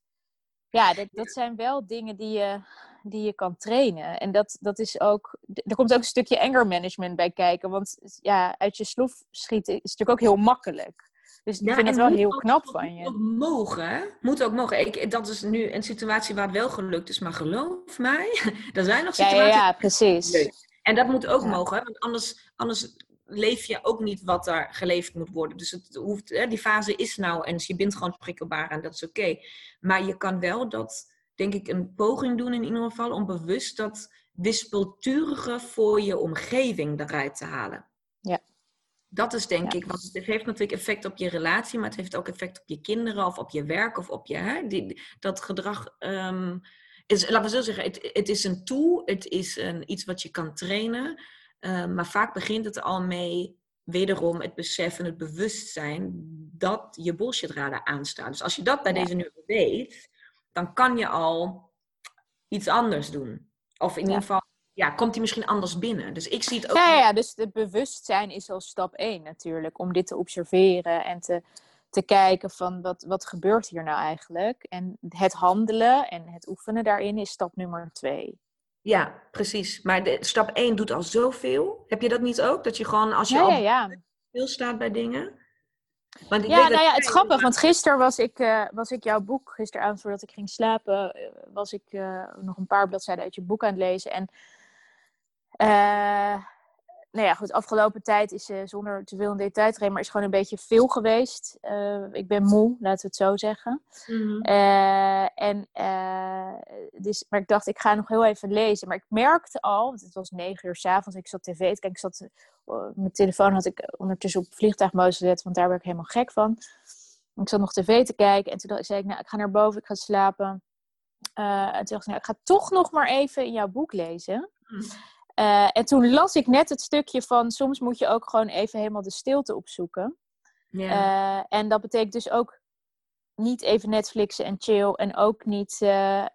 ja, dat, dat zijn wel dingen die je, die je kan trainen. En dat, dat is ook, er komt ook een stukje anger management bij kijken. Want ja, uit je sloef schieten is natuurlijk ook heel makkelijk. Dus ik ja, vind het wel heel ook, knap van je. Moet ook mogen. Moet ook mogen. Ik, dat is nu een situatie waar het wel gelukt is. Maar geloof mij, er zijn nog situaties... Ja, ja, ja precies. En dat moet ook mogen. Want anders, anders leef je ook niet wat er geleefd moet worden. Dus het hoeft, hè, die fase is nou en je bent gewoon prikkelbaar en dat is oké. Okay. Maar je kan wel dat, denk ik, een poging doen in ieder geval om bewust dat wispelturige voor je omgeving eruit te halen. Ja. Dat is denk ja. ik, want het heeft natuurlijk effect op je relatie, maar het heeft ook effect op je kinderen of op je werk of op je, hè, die, dat gedrag. Um, is, laten we zo zeggen, het, het is een tool, het is een, iets wat je kan trainen. Uh, maar vaak begint het al mee wederom het besef en het bewustzijn dat je bullshitradar aanstaat. Dus als je dat bij deze nu weet, dan kan je al iets anders doen. Of in ieder geval, ja, komt hij misschien anders binnen. Dus ik zie het ook. Ja, ja, dus het bewustzijn is al stap één natuurlijk, om dit te observeren en te, te kijken van wat, wat gebeurt hier nou eigenlijk. En het handelen en het oefenen daarin is stap nummer twee. Ja, precies. Maar de, stap 1 doet al zoveel. Heb je dat niet ook? Dat je gewoon als je ja, al ja, ja. stilstaat bij dingen. Want ik Ja, nou ja, het jij- grappig, want gisteren was ik, eh, was ik jouw boek, gisteravond voordat ik ging slapen, eh, was ik eh, nog een paar bladzijden uit je boek aan het lezen. En eh, nou ja, goed, afgelopen tijd is, eh, zonder te veel in detail te maar is gewoon een beetje veel geweest. Eh, ik ben moe, laten we het zo zeggen. Mhm. Eh, en, dus, maar ik dacht, ik ga nog heel even lezen. Maar ik merkte al, want het was negen uur s'avonds, ik zat tv te kijken. Ik zat, mijn telefoon had ik ondertussen op vliegtuigmodus gezet, want daar werd ik helemaal gek van. Ik zat nog tv te kijken en toen dacht- zei ik, nou, ik ga naar boven, ik ga slapen. En toen dacht ik, nou, ik ga toch nog maar even in jouw boek lezen. Mhm. Eh, en toen las ik net het stukje van, soms moet je ook gewoon even helemaal de stilte opzoeken. Ja. Eh, en dat betekent dus ook niet even Netflixen en chill. En ook niet, eh,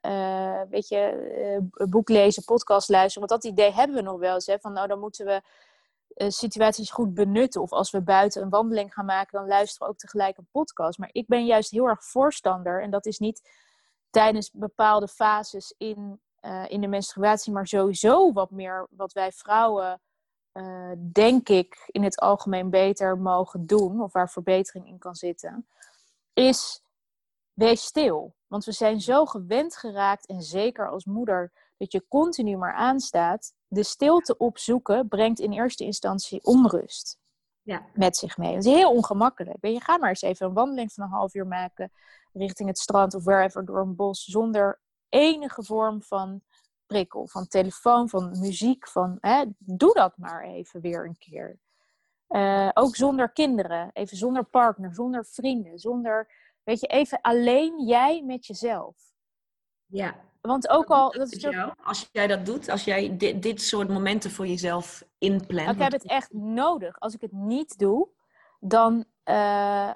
weet je, boek lezen, podcast luisteren. Want dat idee hebben we nog wel eens. Hè? Van nou, dan moeten we situaties goed benutten. Of als we buiten een wandeling gaan maken, dan luisteren we ook tegelijk een podcast. Maar ik ben juist heel erg voorstander. En dat is niet tijdens bepaalde fases in, eh, in de menstruatie. Maar sowieso wat meer wat wij vrouwen eh, denk ik, in het algemeen beter mogen doen, of waar verbetering in kan zitten, is wees stil. Want we zijn zo gewend geraakt, en zeker als moeder, dat je continu maar aanstaat. De stilte opzoeken brengt in eerste instantie onrust ja. met zich mee. Het is heel ongemakkelijk. Je, ga maar eens even een wandeling van een half uur maken richting het strand of wherever door een bos zonder enige vorm van prikkel, van telefoon, van muziek, van hè, doe dat maar even weer een keer. Eh, ook zonder kinderen, even zonder partner, zonder vrienden, zonder, weet je, even alleen jij met jezelf. ja. Want ook al, dat is jou, als jij dat doet, als jij dit, dit soort momenten voor jezelf inplant. Ik heb het echt nodig. Als ik het niet doe, dan, eh,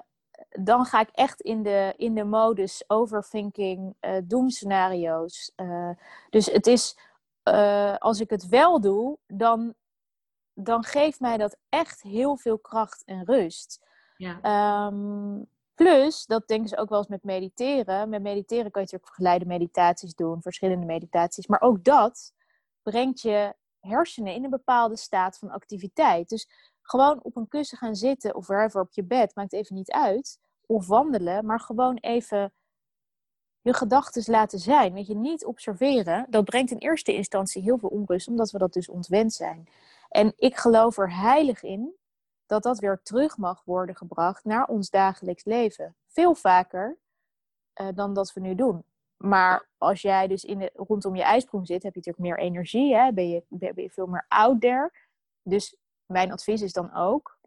dan ga ik echt in de, in de modus overthinking, eh doemscenario's. Eh, dus het is, eh, als ik het wel doe, dan, dan geeft mij dat echt heel veel kracht en rust. Ja. Ehm, plus, dat denken ze ook wel eens met mediteren. Met mediteren kan je natuurlijk geleide meditaties doen, verschillende meditaties. Maar ook dat brengt je hersenen in een bepaalde staat van activiteit. Dus gewoon op een kussen gaan zitten of wherever op je bed, maakt even niet uit. Of wandelen, maar gewoon even je gedachten laten zijn. Weet je, niet observeren. Dat brengt in eerste instantie heel veel onrust, omdat we dat dus ontwend zijn. En ik geloof er heilig in dat dat weer terug mag worden gebracht naar ons dagelijks leven. Veel vaker eh, dan dat we nu doen. Maar als jij dus in de, rondom je ijsprong zit, heb je natuurlijk meer energie. Hè? Ben, je, ben je veel meer out there. Dus mijn advies is dan ook,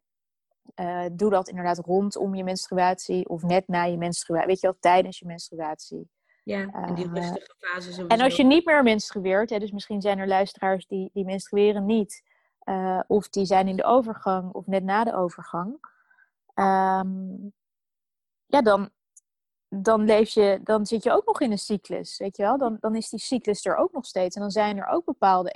eh, doe dat inderdaad rondom je menstruatie of net na je menstruatie. Weet je wel, tijdens je menstruatie. ja. En die Eh, rustige fase sowieso. En als je niet meer menstrueert, hè, dus misschien zijn er luisteraars die, die menstrueren niet, eh, of die zijn in de overgang of net na de overgang, ehm, ja, dan, dan, leef je, dan zit je ook nog in een cyclus, weet je wel? Dan, dan is die cyclus er ook nog steeds. En dan zijn er ook bepaalde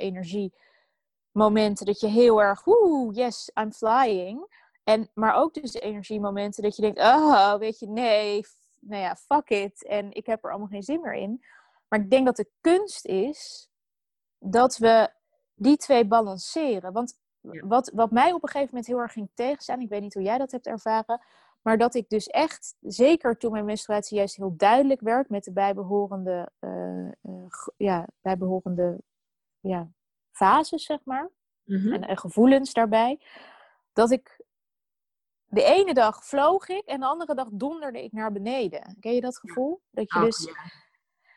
energiemomenten dat je heel erg, woe, yes, I'm flying. En, maar ook dus de energiemomenten dat je denkt, oh, weet je, nee, nou ja, fuck it. En ik heb er allemaal geen zin meer in. Maar ik denk dat de kunst is dat we die twee balanceren. Want wat, wat mij op een gegeven moment heel erg ging tegenstaan, ik weet niet hoe jij dat hebt ervaren, maar dat ik dus echt, zeker toen mijn menstruatie juist heel duidelijk werd met de bijbehorende, eh, eh, ja, bijbehorende ja, fases, zeg maar, Mhm. en, en gevoelens daarbij, dat ik de ene dag vloog ik en de andere dag donderde ik naar beneden. Ken je dat gevoel? Dat je dus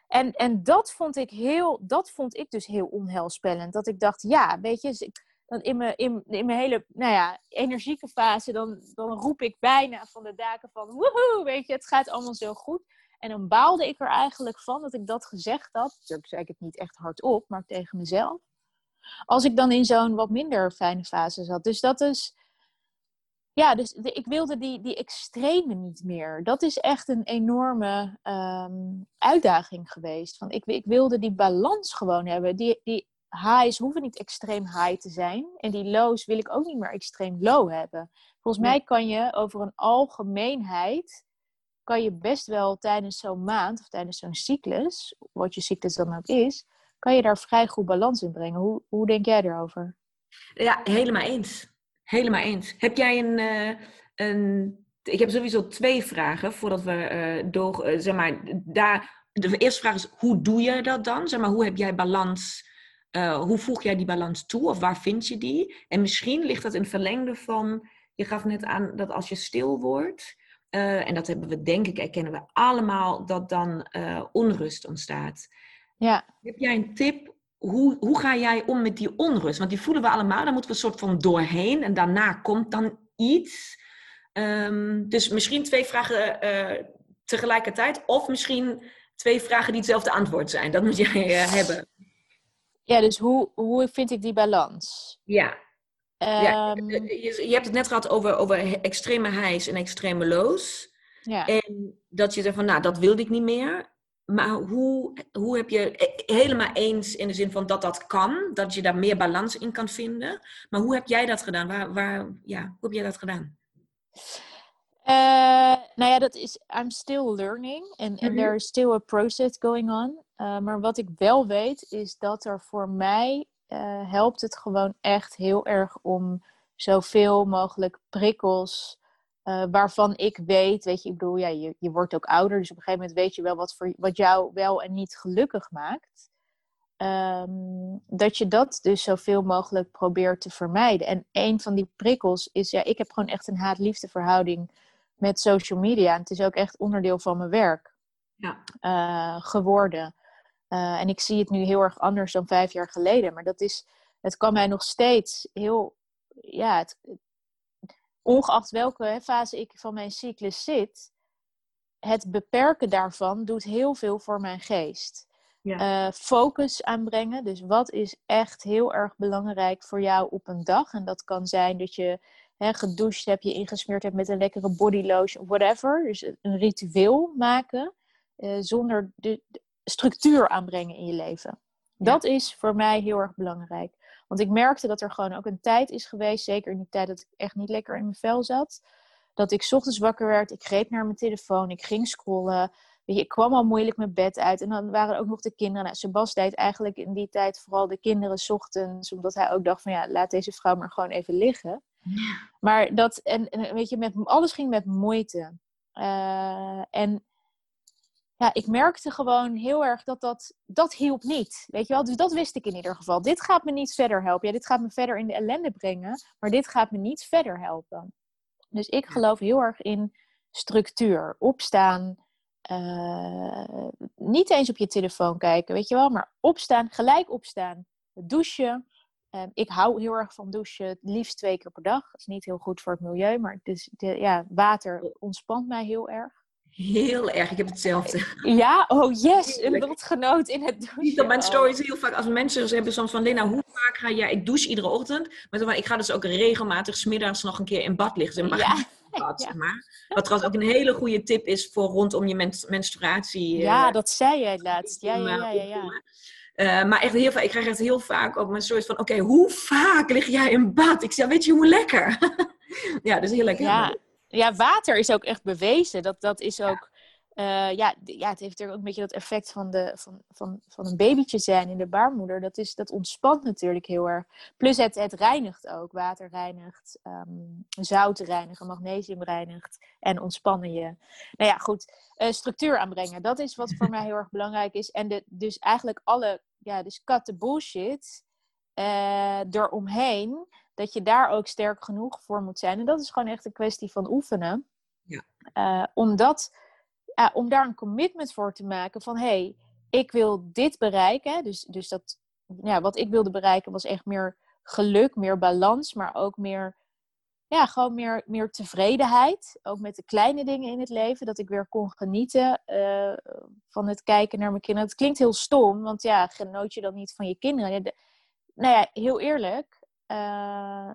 en, en dat vond ik heel, dat vond ik dus heel onheilspellend. Dat ik dacht, ja, weet je, dan in mijn, in, in mijn hele, nou ja, energieke fase, dan, dan roep ik bijna van de daken van, woehoe, weet je, het gaat allemaal zo goed. En dan baalde ik er eigenlijk van dat ik dat gezegd had. Natuurlijk zei ik het niet echt hardop, maar tegen mezelf. Als ik dan in zo'n wat minder fijne fase zat. Dus dat is, ja, dus de, ik wilde die, die extreme niet meer. Dat is echt een enorme ehm, uitdaging geweest. Van ik, ik wilde die balans gewoon hebben. Die, die highs hoeven niet extreem high te zijn. En die lows wil ik ook niet meer extreem low hebben. Volgens mij kan je over een algemeenheid... kan je best wel tijdens zo'n maand of tijdens zo'n cyclus... wat je cyclus dan ook is... kan je daar vrij goed balans in brengen. Hoe, hoe denk jij erover? Ja, helemaal eens. Helemaal eens. Heb jij een, uh, een ik heb sowieso twee vragen voordat we uh, door, uh, zeg maar, daar. De eerste vraag is, hoe doe je dat dan? Zeg maar, hoe heb jij balans, hoe voeg jij die balans toe of waar vind je die? En misschien ligt dat in verlengde van, je gaf net aan dat als je stil wordt, en dat hebben we denk ik, erkennen we allemaal, dat dan onrust ontstaat. Ja. Heb jij een tip hoe, hoe ga jij om met die onrust? Want die voelen we allemaal, daar moeten we een soort van doorheen. En daarna komt dan iets. Um, dus misschien twee vragen uh, tegelijkertijd. Of misschien twee vragen die hetzelfde antwoord zijn. Dat moet jij uh, hebben. Ja, dus hoe, hoe vind ik die balans? Ja. Um... ja je, je, hebt het net gehad over, over extreme highs en extreme lows. Ja. En dat je zegt van, nou, dat wilde ik niet meer. Maar hoe, hoe heb je eh, helemaal eens in de zin van dat dat kan, dat je daar meer balans in kan vinden. Maar hoe heb jij dat gedaan? Waar, waar, ja, hoe heb jij dat gedaan? Uh, nou ja, dat is, I'm still learning and, and mm -hmm. there is still a process going on. Uh, maar wat ik wel weet is dat er voor mij uh, helpt het gewoon echt heel erg om zoveel mogelijk prikkels uh, waarvan ik weet, weet je, ik bedoel, ja, je, je wordt ook ouder, dus op een gegeven moment weet je wel wat, voor, wat jou wel en niet gelukkig maakt. Um, dat je dat dus zoveel mogelijk probeert te vermijden. En een van die prikkels is, ja, ik heb gewoon echt een haat-liefde verhouding met social media. En het is ook echt onderdeel van mijn werk ja. uh, geworden. Uh, en ik zie het nu heel erg anders dan vijf jaar geleden. Maar dat is, het kan mij nog steeds heel, ja, het, ongeacht welke fase ik van mijn cyclus zit, het beperken daarvan doet heel veel voor mijn geest. Ja. Uh, focus aanbrengen. Dus wat is echt heel erg belangrijk voor jou op een dag? En dat kan zijn dat je hè, gedoucht hebt, je ingesmeerd hebt met een lekkere body lotion, whatever. Dus een ritueel maken uh, zonder de, de, structuur aanbrengen in je leven. Dat is voor mij heel erg belangrijk. Want ik merkte dat er gewoon ook een tijd is geweest, zeker in die tijd dat ik echt niet lekker in mijn vel zat, dat ik ochtends wakker werd, ik greep naar mijn telefoon, ik ging scrollen. Weet je, ik kwam al moeilijk mijn bed uit. En dan waren er ook nog de kinderen. Nou, Sebas deed eigenlijk in die tijd vooral de kinderen ochtends. Omdat hij ook dacht van ja, laat deze vrouw maar gewoon even liggen. Ja. Maar dat, en, en, weet je, met, alles ging met moeite. Uh, en ja, ik merkte gewoon heel erg dat dat, dat hielp niet. Weet je wel, dus dat wist ik in ieder geval. Dit gaat me niet verder helpen. Ja, dit gaat me verder in de ellende brengen, maar dit gaat me niet verder helpen. Dus ik geloof heel erg in structuur. Opstaan, uh, niet eens op je telefoon kijken, weet je wel, maar opstaan, gelijk opstaan. Douchen. Uh, ik hou heel erg van douchen, het liefst twee keer per dag. Dat is niet heel goed voor het milieu, maar dus, de, ja, water ontspant mij heel erg. Heel erg, ik heb hetzelfde. Ja, oh yes, een lotgenoot in het douchen. Niet op mijn stories heel vaak, als mensen hebben soms van, Lena, hoe vaak ga jij, ik douche iedere ochtend, maar ik ga dus ook regelmatig smiddags nog een keer in bad liggen. Zeg maar. Ja. Bad, zeg maar. Wat trouwens ook een hele goede tip is voor rondom je men menstruatie. Ja, uh, dat zei jij laatst. Ja, ja, ja, ja. ja. Uh, maar echt heel vaak, ik krijg echt heel vaak op mijn stories van, oké, okay, hoe vaak lig jij in bad? Ik zeg, weet je hoe lekker? ja, dus heel lekker. Ja. Ja, water is ook echt bewezen. Dat, dat is ook... Uh, ja, ja, het heeft ook een beetje dat effect van, de, van, van, van een babytje zijn in de baarmoeder. Dat, is, dat ontspant natuurlijk heel erg. Plus het, het reinigt ook. Water reinigt, um, zout reinigen, magnesium reinigt en ontspannen je. Nou ja, goed. Uh, structuur aanbrengen, dat is wat voor mij heel erg belangrijk is. En de, dus eigenlijk alle, ja, dus cut the bullshit uh, eromheen. Dat je daar ook sterk genoeg voor moet zijn. En dat is gewoon echt een kwestie van oefenen. Ja. omdat ja, om daar een commitment voor te maken van hé, hey, ik wil dit bereiken. Dus, dus dat, ja, wat ik wilde bereiken was echt meer geluk, meer balans, maar ook meer, ja, gewoon meer, meer tevredenheid. Ook met de kleine dingen in het leven. Dat ik weer kon genieten uh, van het kijken naar mijn kinderen. Het klinkt heel stom, want ja, genoot je dan niet van je kinderen? De, nou ja, heel eerlijk. Uh,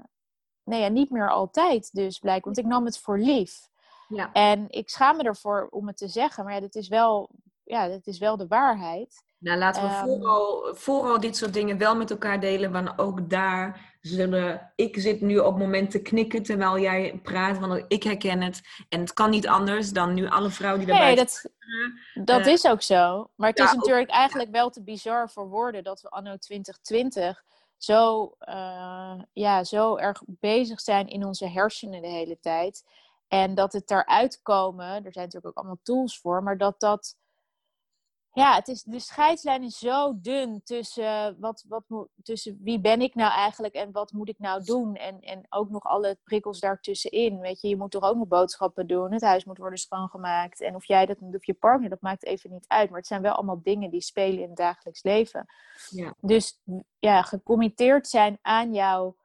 nee, ja, niet meer altijd dus blijkt. Want ik nam het voor lief. Ja. En ik schaam me ervoor om het te zeggen. Maar ja, dat is wel, ja, dat is wel de waarheid. Nou, laten we Ehm. vooral, vooral dit soort dingen wel met elkaar delen. Want ook daar zullen... Ik zit nu op moment te knikken terwijl jij praat. Want ik herken het. En het kan niet anders dan nu alle vrouwen die daarbij Nee, dat, dat Eh, is ook zo. Maar het ja, is ook- natuurlijk eigenlijk wel te bizar voor woorden dat we anno 2020 zo, eh, ja, zo erg bezig zijn in onze hersenen de hele tijd. En dat het daaruit komen, er zijn natuurlijk ook allemaal tools voor, maar dat dat. Ja, het is, de scheidslijn is zo dun tussen, wat, wat, moet- tussen wie ben ik nou eigenlijk en wat moet ik nou doen. En, en ook nog alle prikkels daartussenin. Weet je, je moet toch ook nog boodschappen doen. Het huis moet worden schoongemaakt. En of jij dat doet of je partner, dat maakt even niet uit. Maar het zijn wel allemaal dingen die spelen in het dagelijks leven. Ja. Dus ja, gecommitteerd zijn aan jouw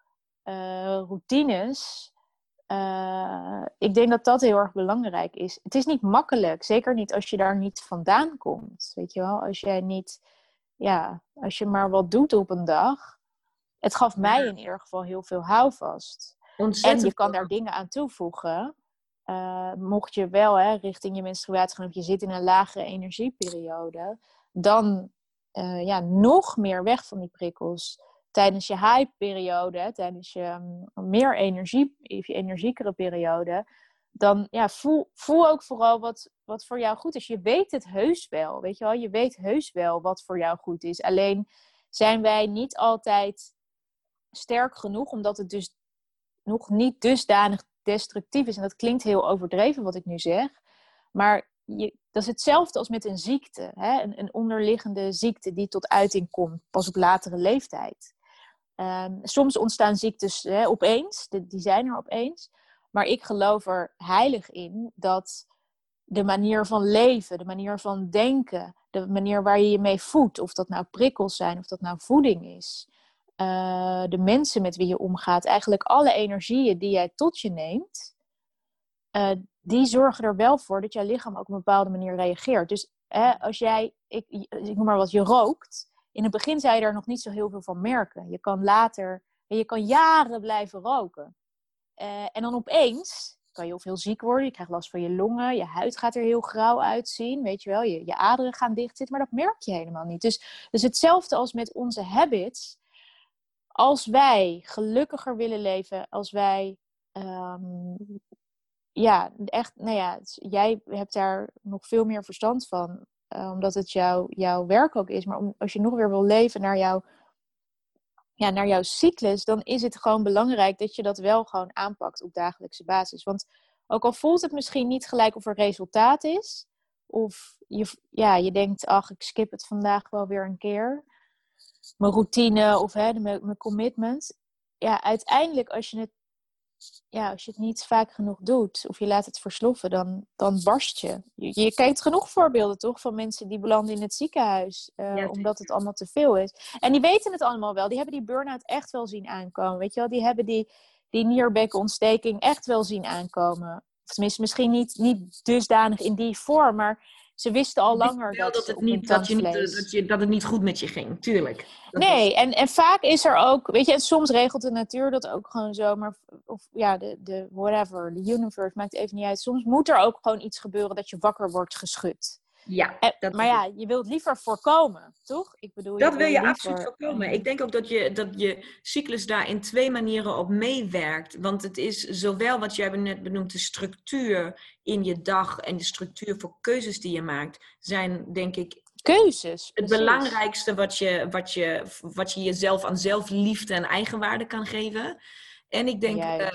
eh, routines. Eh, ik denk dat dat heel erg belangrijk is. Het is niet makkelijk, zeker niet als je daar niet vandaan komt. Weet je wel, als jij niet, ja, als je maar wat doet op een dag. Het gaf mij in ieder geval heel veel houvast. En Ontzettend. je kan daar dingen aan toevoegen. Eh, mocht je wel hè, richting je menstruatie gaan of je zit in een lagere energieperiode, dan eh, ja, nog meer weg van die prikkels. Tijdens je high-periode, hè, tijdens je mm, meer energie, je energiekere periode, dan ja, voel, voel ook vooral wat, wat voor jou goed is. Je weet het heus wel, weet je wel? Je weet heus wel wat voor jou goed is. Alleen zijn wij niet altijd sterk genoeg, omdat het dus nog niet dusdanig destructief is. En dat klinkt heel overdreven wat ik nu zeg. Maar je, dat is hetzelfde als met een ziekte. Hè? Een, een onderliggende ziekte die tot uiting komt pas op latere leeftijd. Ehm, soms ontstaan ziektes hè, opeens, die zijn er opeens. Maar ik geloof er heilig in dat de manier van leven, de manier van denken, de manier waar je je mee voedt, of dat nou prikkels zijn, of dat nou voeding is, eh, de mensen met wie je omgaat, eigenlijk alle energieën die jij tot je neemt, eh, die zorgen er wel voor dat jouw lichaam ook op een bepaalde manier reageert. Dus hè, als jij, ik, ik noem maar wat, je rookt, in het begin zou je daar nog niet zo heel veel van merken. Je kan later, je kan jaren blijven roken. Eh, en dan opeens kan je of heel ziek worden, je krijgt last van je longen, je huid gaat er heel grauw uitzien, weet je wel, je, je aderen gaan dichtzitten, maar dat merk je helemaal niet. Dus, dus hetzelfde als met onze habits. Als wij gelukkiger willen leven, als wij ehm, ja, echt, nou ja, jij hebt daar nog veel meer verstand van, eh, omdat het jouw jouw werk ook is. Maar om, als je nog weer wil leven naar jouw, ja, naar jouw cyclus, dan is het gewoon belangrijk dat je dat wel gewoon aanpakt op dagelijkse basis. Want ook al voelt het misschien niet gelijk of er resultaat is, of je, ja, je denkt, ach, ik skip het vandaag wel weer een keer. Mijn routine of hè, mijn, mijn commitment. Ja, uiteindelijk als je het ja, als je het niet vaak genoeg doet of je laat het versloffen, dan, dan barst je. je. Je kijkt genoeg voorbeelden toch van mensen die belanden in het ziekenhuis eh, Ja, omdat het allemaal te veel is. En die weten het allemaal wel. Die hebben die burn-out echt wel zien aankomen. Weet je wel, die hebben die, die nierbekkenontsteking echt wel zien aankomen. Of tenminste, misschien niet, niet dusdanig in die vorm, maar ze wisten al langer dat, het niet, dat, je niet, dat, je, dat het niet goed met je ging, tuurlijk. Dat Nee, en, en vaak is er ook, weet je, en soms regelt de natuur dat ook gewoon zo, maar of ja, de, de whatever, de universe maakt even niet uit. Soms moet er ook gewoon iets gebeuren dat je wakker wordt geschud. Ja, dat maar ja, je wilt liever voorkomen, toch? Ik bedoel, Dat wil je liever- absoluut voorkomen. Ik denk ook dat je, dat je cyclus daar in twee manieren op meewerkt. Want het is zowel wat jij net benoemd, de structuur in je dag en de structuur voor keuzes die je maakt, zijn denk ik Keuzes. het precies. belangrijkste wat je, wat, je, wat je jezelf aan zelfliefde en eigenwaarde kan geven. En ik denk eh,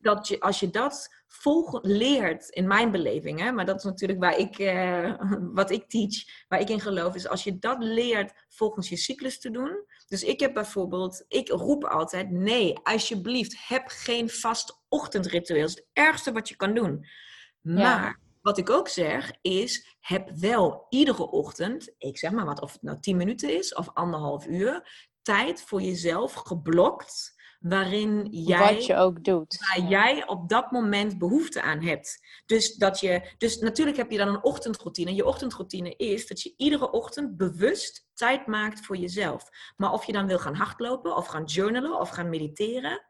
dat je, als je dat volg, leert, in mijn beleving, hè, maar dat is natuurlijk waar ik, eh, wat ik teach, waar ik in geloof, is als je dat leert volgens je cyclus te doen. Dus ik heb bijvoorbeeld, ik roep altijd, nee, alsjeblieft, heb geen vast ochtendritueel. Dat is het ergste wat je kan doen. Maar wat ik ook zeg is, heb wel iedere ochtend, ik zeg maar wat, of het nou 10 minuten is of anderhalf uur, tijd voor jezelf geblokt, waarin jij Wat je ook doet. waar jij op dat moment behoefte aan hebt. Dus, dat je, dus natuurlijk heb je dan een ochtendroutine. Je ochtendroutine is dat je iedere ochtend bewust tijd maakt voor jezelf. Maar of je dan wil gaan hardlopen, of gaan journalen, of gaan mediteren,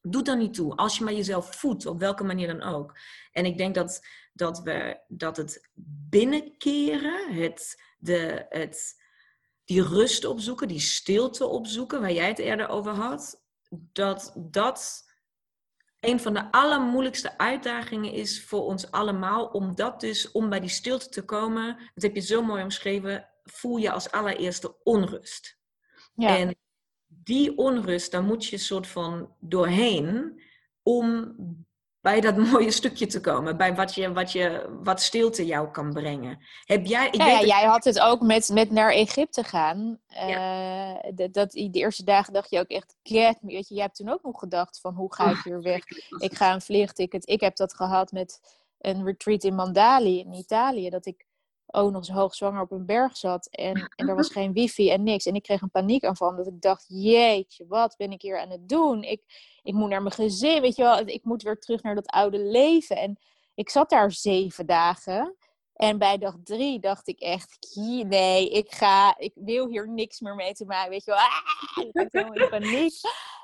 doet dan niet toe. Als je maar jezelf voedt, op welke manier dan ook. En ik denk dat, dat, we, dat het binnenkeren, het, de, het, die rust opzoeken, die stilte opzoeken, waar jij het eerder over had, dat dat een van de allermoeilijkste uitdagingen is voor ons allemaal. Om dat dus, om bij die stilte te komen, dat heb je zo mooi omschreven, voel je als allereerste onrust. Ja. En die onrust, daar moet je soort van doorheen om bij dat mooie stukje te komen. Bij wat, je, wat, je, wat stilte jou kan brengen. Heb jij, ik ja, weet jij had het ook met, met naar Egypte gaan. Ja. Uh, dat, dat, de eerste dagen dacht je ook echt, get Weet je, jij hebt toen ook nog gedacht van hoe ga ik oh, hier weg? Ik ga een vliegticket. Ik heb dat gehad met een retreat in Mandali in Italië. Dat ik ook nog eens hoogzwanger op een berg zat. En, en er was geen wifi en niks. En ik kreeg een paniek aanval. Dat ik dacht, jeetje, wat ben ik hier aan het doen? Ik, ik moet naar mijn gezin, weet je wel. Ik moet weer terug naar dat oude leven. En ik zat daar zeven dagen. En bij dag drie dacht ik echt, nee, ik ga, ik wil hier niks meer mee te maken. Weet je wel, ah, ik had helemaal in paniek.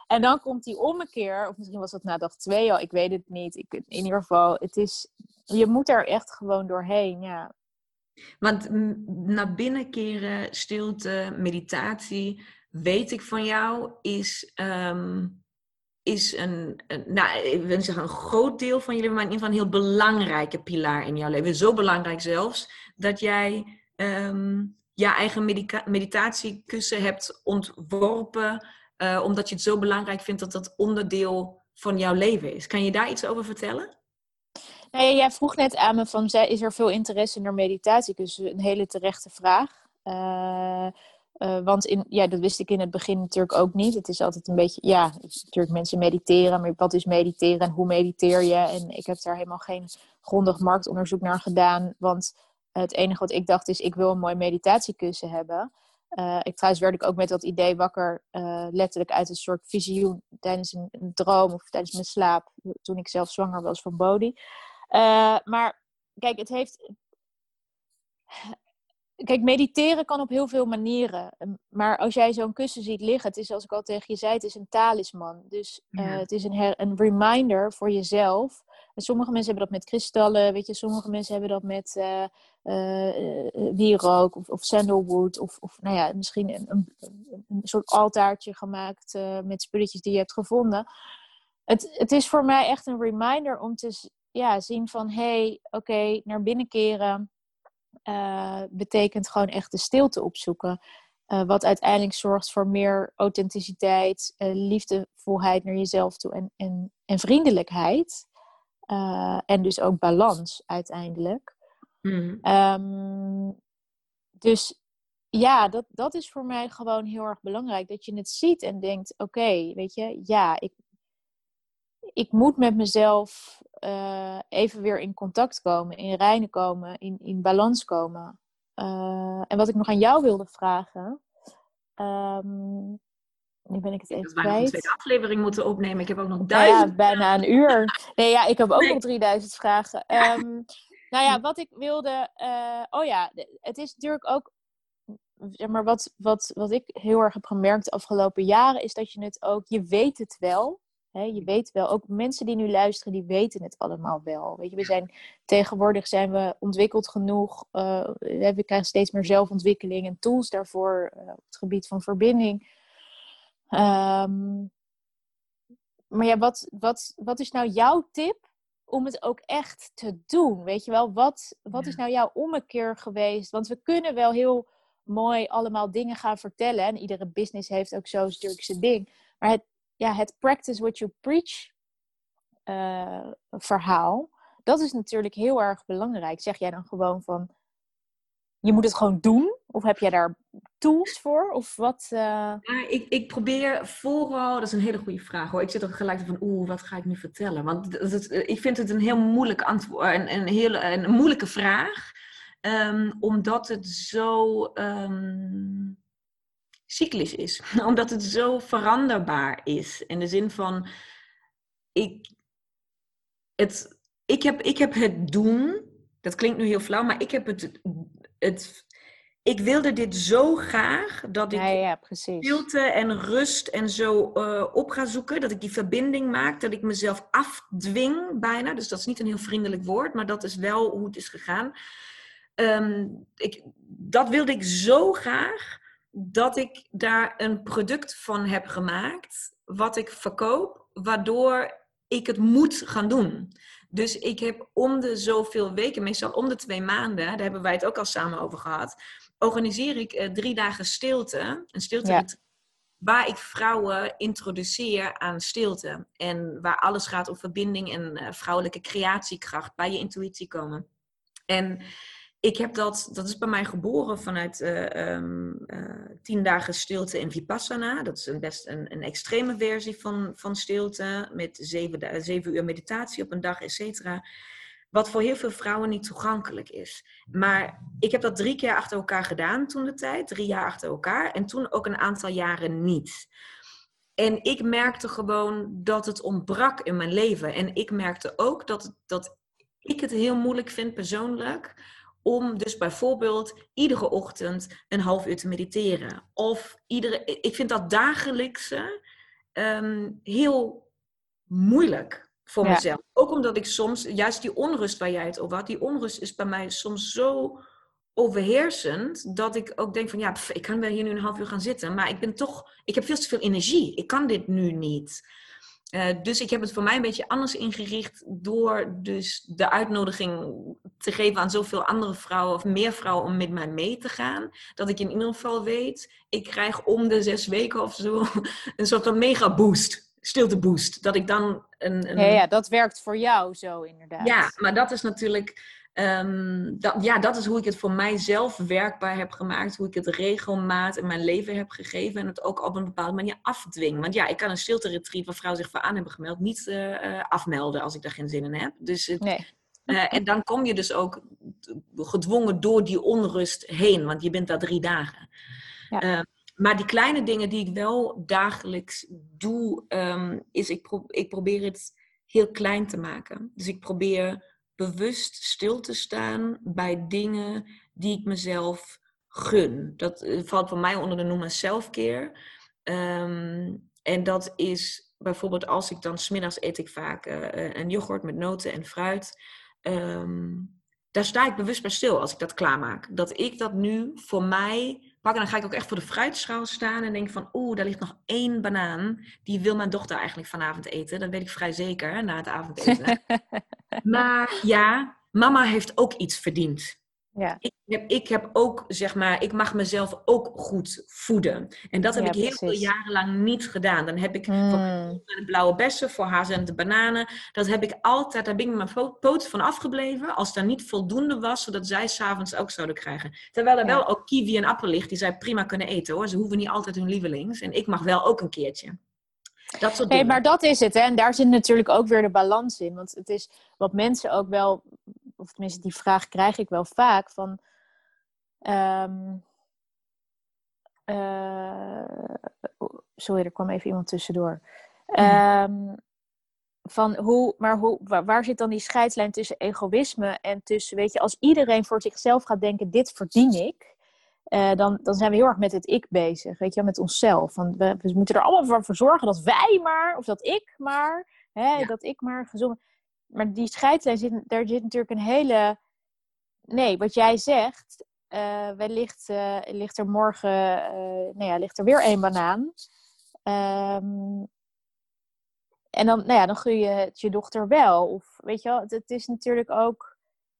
En dan komt die ommekeer, of misschien was dat na dag twee al, ik weet het niet. Ik, in ieder geval, het is, je moet er echt gewoon doorheen, ja. Want naar binnen keren, stilte, meditatie, weet ik van jou, is, ehm, is een, nou, ik wil zeggen een groot deel van leven, maar in ieder geval een heel belangrijke pilaar in jouw leven. Zo belangrijk zelfs dat jij um, je eigen meditatiekussen hebt ontworpen, uh, omdat je het zo belangrijk vindt dat dat onderdeel van jouw leven is. Kan je daar iets over vertellen? Nee, jij vroeg net aan me van, is er veel interesse naar meditatie? Dus een hele terechte vraag. Uh, uh, want in, ja, dat wist ik in het begin natuurlijk ook niet. Het is altijd een beetje, ja, natuurlijk mensen mediteren, maar wat is mediteren en hoe mediteer je? En ik heb daar helemaal geen grondig marktonderzoek naar gedaan. Want het enige wat ik dacht is, ik wil een mooi meditatiekussen hebben. Uh, ik, trouwens werd ik ook met dat idee wakker, letterlijk uit een soort visioen tijdens een, een, droom of tijdens mijn slaap, toen ik zelf zwanger was van Bodhi. Uh, maar kijk, het heeft. Kijk, mediteren kan op heel veel manieren. Ehm, maar als jij zo'n kussen ziet liggen, het is zoals ik al tegen je zei, het is een talisman. Dus uh, het is een, her, een reminder voor jezelf. En sommige mensen hebben dat met kristallen, weet je, sommige mensen hebben dat met uh, uh, wierook of, of sandalwood. Of, of nou ja, misschien een, een, een soort altaartje gemaakt met spulletjes die je hebt gevonden. Het, het is voor mij echt een reminder om te, ja, zien van hé, hey, oké, naar binnen keren uh, betekent gewoon echt de stilte opzoeken. Uh, wat uiteindelijk zorgt voor meer authenticiteit, uh, liefdevolheid naar jezelf toe en, en, en vriendelijkheid. en dus ook balans uiteindelijk. Mm. Um, dus ja, dat, dat is voor mij gewoon heel erg belangrijk. Dat je het ziet en denkt: oké, weet je, ja, ik, ik moet met mezelf uh, even weer in contact komen, in reinen komen, in, in balans komen. Uh, en wat ik nog aan jou wilde vragen. Um, nu ben ik het even kwijt. Ik een tweede aflevering moeten opnemen. Ik heb ook nog duizend. Ja, bijna een uur. Nee, ja, ik heb ook nog 3000 vragen. Um, nou ja, wat ik wilde. Uh, oh ja, het is natuurlijk ook. Zeg maar wat, wat, wat ik heel erg heb gemerkt de afgelopen jaren, is dat je het ook. Je weet het wel je weet wel, ook mensen die nu luisteren, die weten het allemaal wel. Weet je, we zijn tegenwoordig zijn we ontwikkeld genoeg. Uh, we krijgen steeds meer zelfontwikkeling en tools daarvoor uh, op het gebied van verbinding. Um, maar ja, wat, wat, wat is nou jouw tip om het ook echt te doen? Weet je wel, wat, wat is nou jouw ommekeer geweest? Want we kunnen wel heel mooi allemaal dingen gaan vertellen. En iedere business heeft ook zo natuurlijk zijn ding. Maar het, ja, het practice what you preach uh, verhaal, dat is natuurlijk heel erg belangrijk. Zeg jij dan gewoon van, je moet het gewoon doen? Of heb jij daar tools voor? Of wat? Uh... Ja, ik, ik probeer vooral, dat is een hele goede vraag hoor. Ik zit er gelijk van, oeh, wat ga ik nu vertellen? Want dat, ik vind het een heel moeilijk antwoord, een, een, hele, een moeilijke vraag. Um, omdat het zo. Um, cyclisch is. Omdat het zo veranderbaar is. In de zin van, ik, het, ik, heb, ik heb het doen, dat klinkt nu heel flauw, maar ik heb het, het ik wilde dit zo graag dat ik Ja, ja, precies. stilte en rust en zo eh, op ga zoeken. Dat ik die verbinding maak, dat ik mezelf afdwing bijna. Dus dat is niet een heel vriendelijk woord, maar dat is wel hoe het is gegaan. Ehm, ik, dat wilde ik zo graag dat ik daar een product van heb gemaakt, wat ik verkoop, waardoor ik het moet gaan doen. Dus ik heb om de zoveel weken, meestal om de twee maanden, daar hebben wij het ook al samen over gehad, organiseer ik eh, drie dagen stilte, een stilte Ja. waar ik vrouwen introduceer aan stilte. En waar alles gaat om verbinding en eh, vrouwelijke creatiekracht, bij je intuïtie komen. En ik heb dat, dat is bij mij geboren vanuit eh, ehm, eh, tien dagen stilte in Vipassana. Dat is een best een, een extreme versie van, van stilte, met zeven, zeven uur meditatie op een dag, et cetera. Wat voor heel veel vrouwen niet toegankelijk is. Maar ik heb dat drie keer achter elkaar gedaan toen de tijd, drie jaar achter elkaar. En toen ook een aantal jaren niet. En ik merkte gewoon dat het ontbrak in mijn leven. En ik merkte ook dat, dat ik het heel moeilijk vind persoonlijk om dus bijvoorbeeld iedere ochtend een half uur te mediteren. Of iedere, ik vind dat dagelijkse ehm, heel moeilijk voor Ja. mezelf. Ook omdat ik soms, juist die onrust waar jij het over had, die onrust is bij mij soms zo overheersend dat ik ook denk van ja, pff, ik kan wel hier nu een half uur gaan zitten, maar ik ben toch, ik heb veel te veel energie. Ik kan dit nu niet. Eh, dus ik heb het voor mij een beetje anders ingericht door dus de uitnodiging te geven aan zoveel andere vrouwen of meer vrouwen om met mij mee te gaan. Dat ik in ieder geval weet, ik krijg om de zes weken of zo een soort van mega boost, stilte boost. Dat ik dan een, een Ja, ja, dat werkt voor jou zo inderdaad. ja, maar dat is natuurlijk. Ehm, dat, ja, dat is hoe ik het voor mijzelf werkbaar heb gemaakt. Hoe ik het regelmaat in mijn leven heb gegeven. En het ook op een bepaalde manier afdwing. Want ja, ik kan een stilte retreat waar vrouwen zich voor aan hebben gemeld. niet eh, eh, afmelden als ik daar geen zin in heb. Dus het, Nee. eh, en dan kom je dus ook gedwongen door die onrust heen. Want je bent daar drie dagen. Ja. Eh, maar die kleine dingen die ik wel dagelijks doe, ehm, is ik, pro- ik probeer het heel klein te maken. Dus ik probeer bewust stil te staan bij dingen die ik mezelf gun. Dat eh, valt voor mij onder de noemer self-care. Ehm, en dat is bijvoorbeeld als ik dan smiddags eet ik vaak eh, eh, een yoghurt met noten en fruit. Ehm, daar sta ik bewust bij stil als ik dat klaarmaak. Dat ik dat nu voor mij pak en dan ga ik ook echt voor de fruitschaal staan en denk van oeh, daar ligt nog één banaan. Die wil mijn dochter eigenlijk vanavond eten. Dat weet ik vrij zeker na het avondeten. maar ja, mama heeft ook iets verdiend. Ja. Ik heb, ik heb ook, zeg maar, ik mag mezelf ook goed voeden. En dat heb Ja, ik heel veel precies. jaren lang niet gedaan. Dan heb ik Mm. de blauwe bessen, voor haar zijn het de bananen. Dat heb ik altijd, daar ben ik mijn po- poot van afgebleven. Als daar niet voldoende was, zodat zij s'avonds ook zouden krijgen. Terwijl er Ja. wel ook kiwi en appel ligt, die zij prima kunnen eten hoor. Ze hoeven niet altijd hun lievelings. En ik mag wel ook een keertje. Dat soort Nee, maar dat is het. Hè? En daar zit natuurlijk ook weer de balans in. Want het is wat mensen ook wel, of tenminste die vraag krijg ik wel vaak van. eh, sorry, er kwam even iemand tussendoor. Ehm, van hoe, maar hoe, waar, waar zit dan die scheidslijn tussen egoïsme en tussen, weet je, als iedereen voor zichzelf gaat denken, dit verdien ik, eh, dan, dan zijn we heel erg met het ik bezig, weet je, met onszelf. Want we, we moeten er allemaal voor, voor zorgen dat wij maar, of dat ik maar, hè, Ja. dat ik maar gezond. Maar die scheidslijn zit, daar zit natuurlijk een hele. Nee, wat jij zegt, eh, wellicht eh, ligt er morgen, eh, nou ja, ligt er weer één banaan. Ehm, en dan, nou ja, dan gun je het je dochter wel. Of weet je wel, het, het is natuurlijk ook.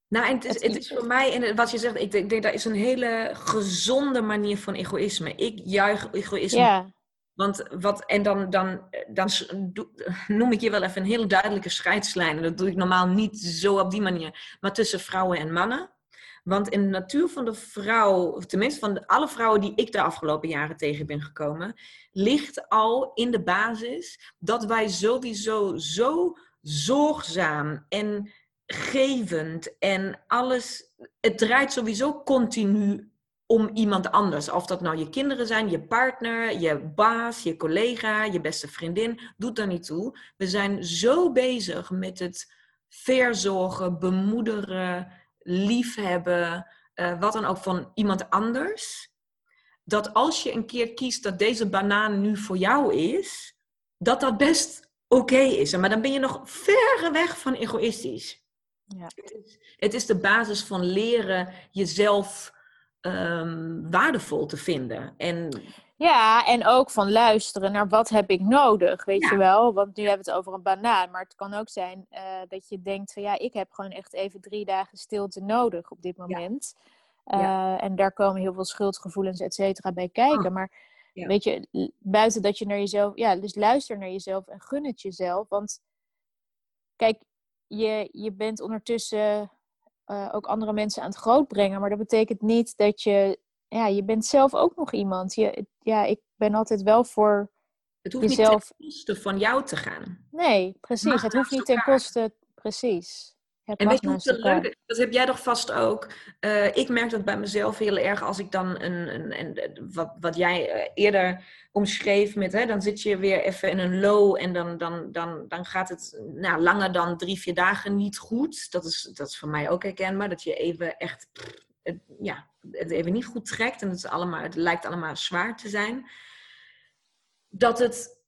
Nou, en het is, Het is- voor mij, en wat je zegt, ik denk, ik denk dat is een hele gezonde manier van egoïsme. Ik juich egoïsme Ja, Want wat, en dan, dan, dan noem ik je wel even een hele duidelijke scheidslijn. Dat doe ik normaal niet zo op die manier. Maar tussen vrouwen en mannen. Want in de natuur van de vrouw, of tenminste van alle vrouwen die ik de afgelopen jaren tegen ben gekomen, ligt al in de basis dat wij sowieso zo zorgzaam en gevend en alles. Het draait sowieso continu om iemand anders. Of dat nou je kinderen zijn, je partner, je baas, je collega, je beste vriendin, doet daar niet toe. We zijn zo bezig met het verzorgen, bemoederen, liefhebben, uh, wat dan ook van iemand anders, dat als je een keer kiest dat deze banaan nu voor jou is, dat dat best oké is. Maar dan ben je nog verre weg van egoïstisch. Ja. Het, is, het, is, de basis van leren jezelf um, waardevol te vinden. En ja, en ook van luisteren naar wat heb ik nodig, weet je wel. Want nu hebben we het over een banaan. Maar het kan ook zijn uh, dat je denkt van ja, ik heb gewoon echt even drie dagen stilte nodig op dit moment. Ja. Uh, en daar komen heel veel schuldgevoelens, et cetera, bij kijken. Oh. Maar weet je, buiten dat je naar jezelf... Ja, dus luister naar jezelf en gun het jezelf. Want kijk, je, je bent ondertussen uh, ook andere mensen aan het grootbrengen. Maar dat betekent niet dat je ja, je bent zelf ook nog iemand. Je, ja, ik ben altijd wel voor Het hoeft jezelf... niet ten koste van jou te gaan. Nee, precies. Het hoeft niet ten koste... Precies. Het en weet je hoe leuk Dat heb jij toch vast ook. Uh, ik merk dat bij mezelf heel erg als ik dan een, een, een wat, wat jij uh, eerder omschreef met, hè, dan zit je weer even in een low en dan, dan, dan, dan gaat het nou, langer dan drie, vier dagen niet goed. Dat is, dat is voor mij ook herkenbaar, dat je even echt het, ja, het even niet goed trekt en het, is allemaal, het lijkt allemaal zwaar te zijn, dat het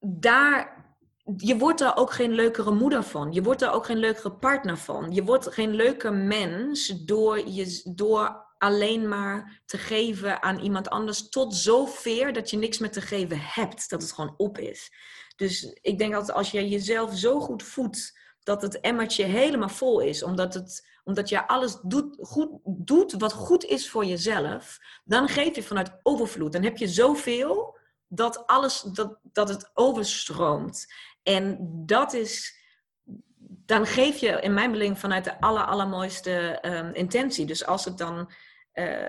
daar. Je wordt daar ook geen leukere moeder van. Je wordt daar ook geen leukere partner van. Je wordt geen leuker mens door, je, door alleen maar te geven aan iemand anders tot zover dat je niks meer te geven hebt. Dat het gewoon op is. Dus ik denk dat als je jezelf zo goed voedt dat het emmertje helemaal vol is, omdat het omdat je alles doet, goed, doet wat goed is voor jezelf, dan geef je vanuit overvloed. Dan heb je zoveel dat, alles, dat, dat het overstroomt. En dat is, dan geef je in mijn beleving vanuit de aller, allermooiste um, intentie. Dus als het dan uh,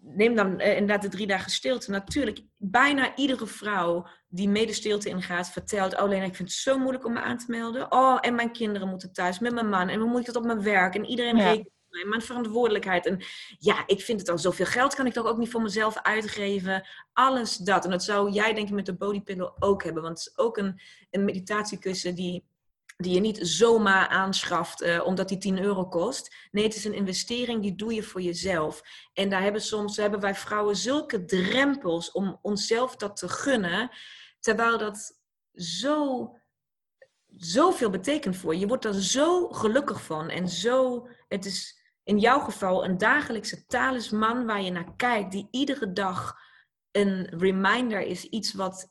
neem dan uh, inderdaad de drie dagen stilte. Natuurlijk, bijna iedere vrouw die mede stilte ingaat, vertelt: Oh, Lena, ik vind het zo moeilijk om me aan te melden. Oh, en mijn kinderen moeten thuis met mijn man. En hoe moet ik dat op mijn werk? En iedereen ja. rekent mij. Mijn verantwoordelijkheid. En ja, ik vind het al zoveel geld kan ik toch ook niet voor mezelf uitgeven. Alles dat. En dat zou jij, denk ik, met de bodypillow ook hebben. Want het is ook een, een meditatiekussen die die je niet zomaar aanschaft uh, omdat die 10 euro kost. Nee, het is een investering die doe je voor jezelf. En daar hebben soms hebben wij vrouwen zulke drempels om onszelf dat te gunnen, terwijl dat zo zoveel betekent voor je. Je wordt er zo gelukkig van en zo. Het is in jouw geval een dagelijkse talisman waar je naar kijkt, die iedere dag een reminder is, iets wat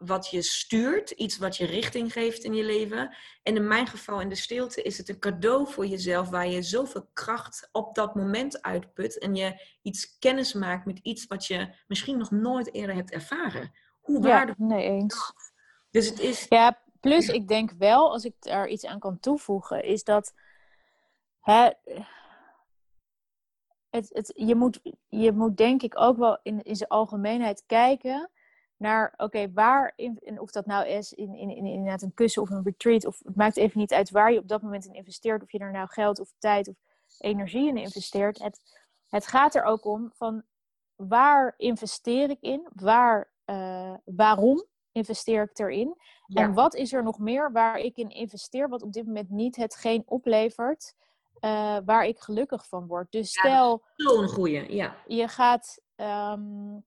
wat je stuurt, iets wat je richting geeft in je leven. En in mijn geval in de stilte is het een cadeau voor jezelf waar je zoveel kracht op dat moment uitput en je iets kennis maakt met iets wat je misschien nog nooit eerder hebt ervaren. Hoe waardevol. Ja, nee eens. Dus het is. Ja, plus ik denk wel, als ik er iets aan kan toevoegen, is dat. Hè, het, het, je, moet, je moet denk ik ook wel in, in zijn algemeenheid kijken naar, oké, waar, in, of dat nou is in, in, in, inderdaad een kussen of een retreat, of het maakt even niet uit waar je op dat moment in investeert, of je er nou geld of tijd of energie in investeert. Het, het gaat er ook om van waar investeer ik in, waar, uh, waarom investeer ik erin, en wat is er nog meer waar ik in investeer, wat op dit moment niet hetgeen oplevert. Uh, waar ik gelukkig van word. Dus stel. Ja, Zo'n goeie, ja. Je gaat um,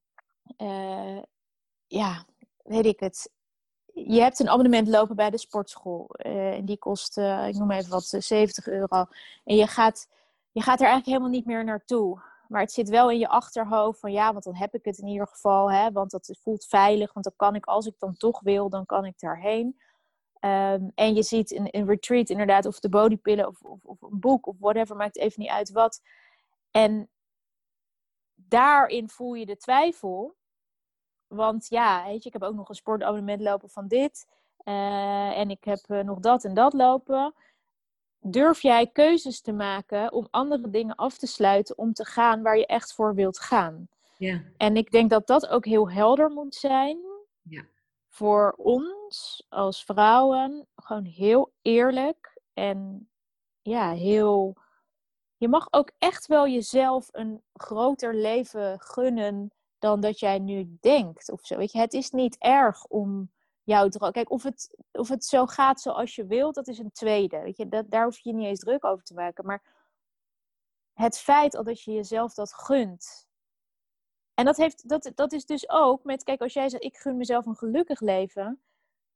uh, ja, weet ik het. Je hebt een abonnement lopen bij de sportschool. Uh, en die kost, ik noem even wat, 70 eh, euro. En je gaat, je gaat er eigenlijk helemaal niet meer naartoe. Maar het zit wel in je achterhoofd van ja, want dan heb ik het in ieder geval. Hè, want dat voelt veilig. Want dan kan ik, als ik dan toch wil, dan kan ik daarheen. Um, en je ziet een, een retreat inderdaad, of de bodypillen, of, of, of een boek, of whatever, maakt even niet uit wat. En daarin voel je de twijfel. Want ja, weet je, ik heb ook nog een sportabonnement lopen van dit. Uh, en ik heb uh, nog dat en dat lopen. Durf jij keuzes te maken om andere dingen af te sluiten om te gaan waar je echt voor wilt gaan? Ja. En ik denk dat dat ook heel helder moet zijn. Ja. Voor ons als vrouwen gewoon heel eerlijk en ja, heel. Je mag ook echt wel jezelf een groter leven gunnen dan dat jij nu denkt of zo. Weet je, het is niet erg om jouw droom. Kijk, of het, of het zo gaat zoals je wilt, dat is een tweede. Weet je, dat, daar hoef je niet eens druk over te maken. Maar het feit al dat je jezelf dat gunt. En dat, heeft, dat, dat is dus ook met, kijk, als jij zegt, ik gun mezelf een gelukkig leven,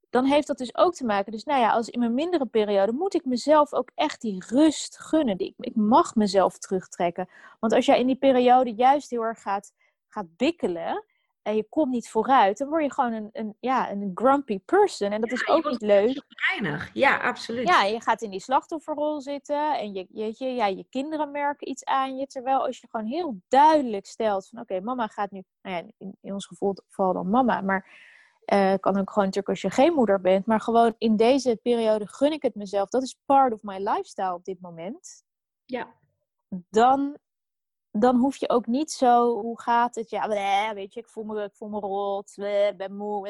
dan heeft dat dus ook te maken. Dus nou ja, als in mijn mindere periode moet ik mezelf ook echt die rust gunnen. Ik, ik mag mezelf terugtrekken. Want als jij in die periode juist heel erg gaat, gaat bikkelen, en je komt niet vooruit, dan word je gewoon een, een, ja, een grumpy person. En dat is ook niet leuk. Weinig. Ja, absoluut. Ja, je gaat in die slachtofferrol zitten en je, je, je, ja, je kinderen merken iets aan je. Terwijl als je gewoon heel duidelijk stelt van oké, mama gaat nu, nou ja, in, in ons geval dan mama, maar uh, kan ook gewoon natuurlijk als je geen moeder bent. Maar gewoon in deze periode gun ik het mezelf. Dat is part of my lifestyle op dit moment. Ja. Dan dan hoef je ook niet zo, hoe gaat het? Ja, weet je, ik voel me, ik voel me rot, ben moe.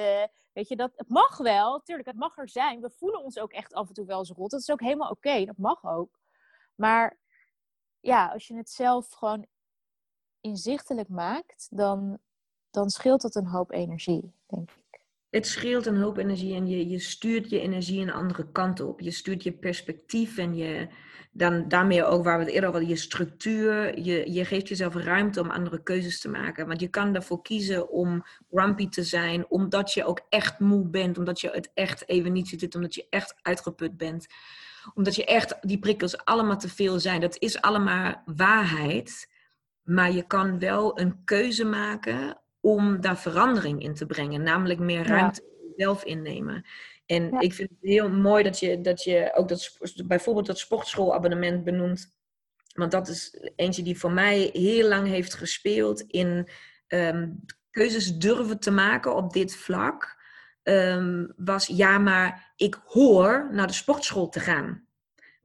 Weet je, dat, het mag wel, tuurlijk, het mag er zijn. We voelen ons ook echt af en toe wel eens rot. Dat is ook helemaal oké, dat mag ook. Maar ja, als je het zelf gewoon inzichtelijk maakt, dan, dan scheelt dat een hoop energie, denk ik het scheelt een hoop energie en je, je stuurt je energie een andere kant op. Je stuurt je perspectief en je, dan daarmee ook waar we het eerder over hadden, je structuur. Je, je geeft jezelf ruimte om andere keuzes te maken. Want je kan ervoor kiezen om grumpy te zijn, omdat je ook echt moe bent, omdat je het echt even niet zit, omdat je echt uitgeput bent. Omdat je echt die prikkels allemaal te veel zijn. Dat is allemaal waarheid. Maar je kan wel een keuze maken om daar verandering in te brengen. Namelijk meer ruimte ja. zelf innemen. En ik vind het heel mooi dat je, dat je ook dat, bijvoorbeeld dat sportschoolabonnement benoemt. Want dat is eentje die voor mij heel lang heeft gespeeld in ehm, keuzes durven te maken op dit vlak. Um, was ja, maar ik hoor naar de sportschool te gaan.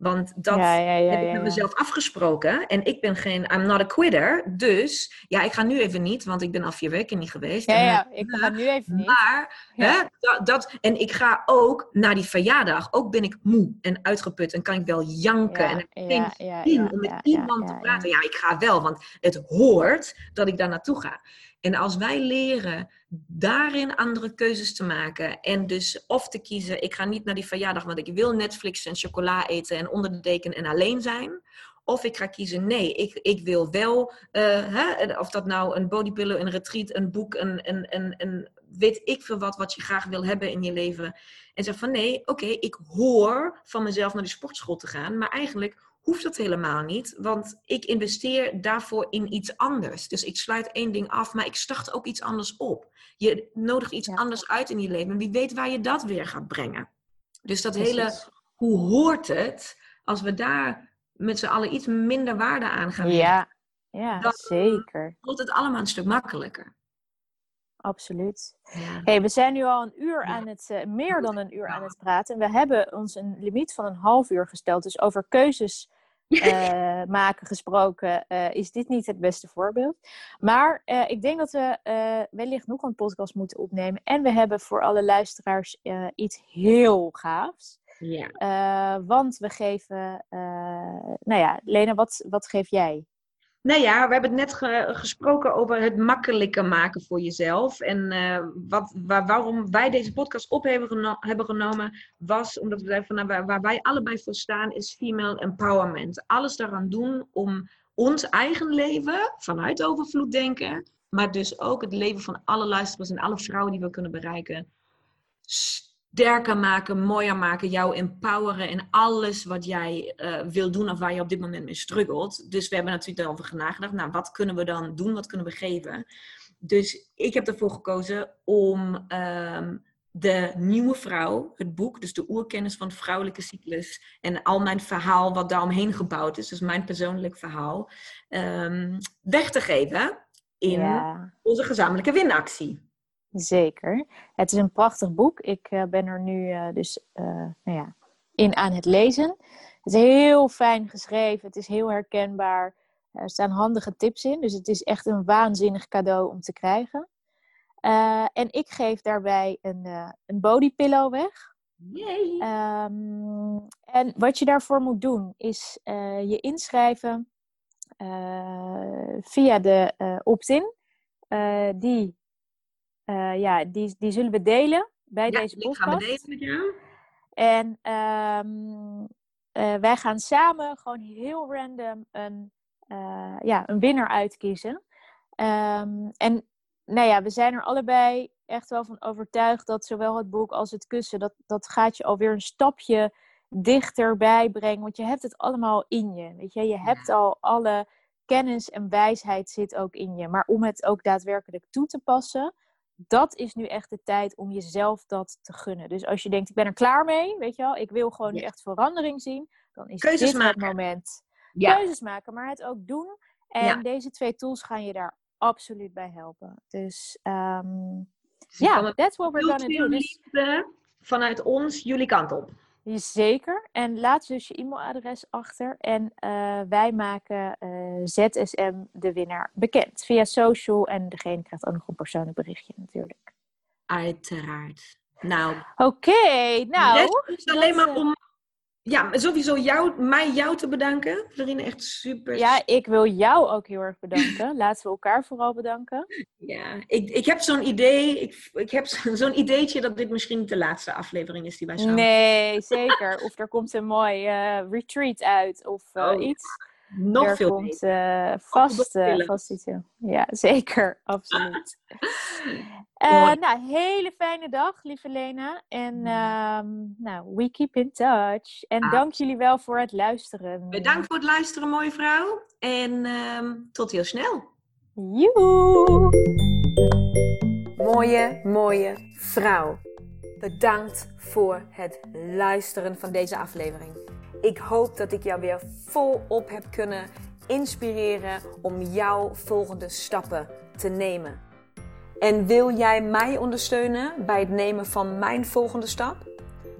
Want dat heb ik met mezelf afgesproken. En ik ben geen, I'm not a quitter. Dus ja, ik ga nu even niet, want ik ben al vier weken niet geweest. Ja, ja, ik ga nu even niet. Maar, hè, dat, dat, en ik ga ook naar die verjaardag. Ook ben ik moe en uitgeput en kan ik wel janken. en ik geen zin om met iemand te praten. Ja. ik ga wel, want het hoort dat ik daar naartoe ga. En als wij leren daarin andere keuzes te maken en dus of te kiezen, ik ga niet naar die verjaardag, want ik wil Netflix en chocola eten en onder de deken en alleen zijn. Of ik ga kiezen, nee, ik, ik wil wel, uh, hè, of dat nou een bodypillow, een retreat, een boek, een, een, een, een weet ik veel wat, wat je graag wil hebben in je leven. En zeg van nee, oké, ik hoor van mezelf naar die sportschool te gaan, maar eigenlijk hoeft dat helemaal niet, want ik investeer daarvoor in iets anders. Dus ik sluit één ding af, maar ik start ook iets anders op. Je nodigt iets anders uit in je leven en wie weet waar je dat weer gaat brengen. Dus dat hele, hoe hoort het, als we daar met z'n allen iets minder waarde aan gaan Ja, ja dan zeker. wordt het allemaal een stuk makkelijker. Absoluut. Hey, we zijn nu al een uur aan het, uh, meer dan een uur aan het praten. En we hebben ons een limiet van een half uur gesteld. Dus over keuzes uh, maken gesproken, uh, is dit niet het beste voorbeeld. Maar ik denk dat we wellicht nog een podcast moeten opnemen. En we hebben voor alle luisteraars iets heel gaafs. Ja. want we geven, nou ja, Lena, wat, wat geef jij? Nou ja, we hebben het net gesproken over het makkelijker maken voor jezelf. En uh, wat, waar, waarom wij deze podcast op hebben, hebben genomen, was omdat we zeiden van nou, waar, wij allebei voor staan, is female empowerment. Alles daaraan doen om ons eigen leven vanuit overvloed denken, maar dus ook het leven van alle luisteraars en alle vrouwen die we kunnen bereiken sterker maken, mooier maken, jou empoweren in alles wat jij uh, wil doen of waar je op dit moment mee struggelt. Dus we hebben natuurlijk daarover nagedacht. Nou, wat kunnen we dan doen? Wat kunnen we geven? Dus ik heb ervoor gekozen om um, de nieuwe vrouw, het boek, dus de oerkennis van de vrouwelijke cyclus en al mijn verhaal wat daaromheen gebouwd is, dus mijn persoonlijk verhaal, um, weg te geven in ja. onze gezamenlijke winactie. Zeker. Het is een prachtig boek. Ik uh, ben er nu uh, dus uh, nou ja, in aan het lezen. Het is heel fijn geschreven. Het is heel herkenbaar. Er staan handige tips in. Dus het is echt een waanzinnig cadeau om te krijgen. en ik geef daarbij een, een bodypillow weg. Yay. Um, en wat je daarvoor moet doen is je inschrijven via de opt-in. die uh, ja, die, die zullen we delen bij ja, deze podcast. gaan we delen met jou. En um, uh, wij gaan samen gewoon heel random een ja, een winnaar uitkiezen. Ehm, en nou ja, we zijn er allebei echt wel van overtuigd dat zowel het boek als het kussen, dat, dat gaat je alweer een stapje dichterbij brengen. Want je hebt het allemaal in je. Weet je, je hebt al alle kennis en wijsheid zit ook in je. Maar om het ook daadwerkelijk toe te passen, dat is nu echt de tijd om jezelf dat te gunnen. Dus als je denkt, ik ben er klaar mee, weet je wel, ik wil gewoon nu echt verandering zien, dan is Keuzes dit maken. het moment. Ja. Keuzes maken, maar het ook doen. En Ja. deze twee tools gaan je daar absoluut bij helpen. Dus ehm, Dus ik kan ja, het that's what we're gonna do. Dus vanuit ons jullie kant op. Zeker. En laat dus je e-mailadres achter. En eh, wij maken eh, ZSM de winnaar bekend. Via social. En degene krijgt ook nog een persoonlijk berichtje natuurlijk. Uiteraard. Nou, Oké, nou. rest is alleen maar eh, om ja, sowieso jou, mij jou te bedanken. Florine, echt super. Ja, ik wil jou ook heel erg bedanken. Laten we elkaar vooral bedanken. Ja, ik, ik heb zo'n idee. Ik, ik heb zo- zo'n ideetje dat dit misschien niet de laatste aflevering is die wij samen Nee, zeker. Of er komt een mooi eh, retreat uit. Of Oh, iets. Nog er veel komt beter. eh, vast, eh, vast iets in. Ja, zeker. Absoluut. Eh, nou, hele fijne dag, lieve Lena. En ehm, nou, we keep in touch. En Ah. dank jullie wel voor het luisteren. Bedankt voor het luisteren, mooie vrouw. En ehm, tot heel snel. Joehoe! Mooie, mooie vrouw. Bedankt voor het luisteren van deze aflevering. Ik hoop dat ik jou weer volop heb kunnen inspireren om jouw volgende stappen te nemen. En wil jij mij ondersteunen bij het nemen van mijn volgende stap?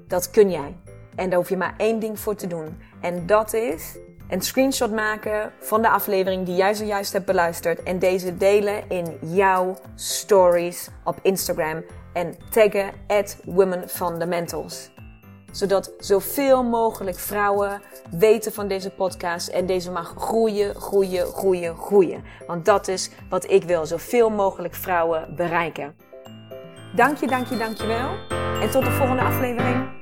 Dat kun jij. En daar hoef je maar één ding voor te doen. En dat is een screenshot maken van de aflevering die jij zojuist hebt beluisterd. En deze delen in jouw stories op Instagram. En taggen at Women Fundamentals. Zodat zoveel mogelijk vrouwen weten van deze podcast. En deze mag groeien, groeien, groeien, groeien. Want dat is wat ik wil. Zoveel mogelijk vrouwen bereiken. Dank je, dank je, dank je wel. En tot de volgende aflevering.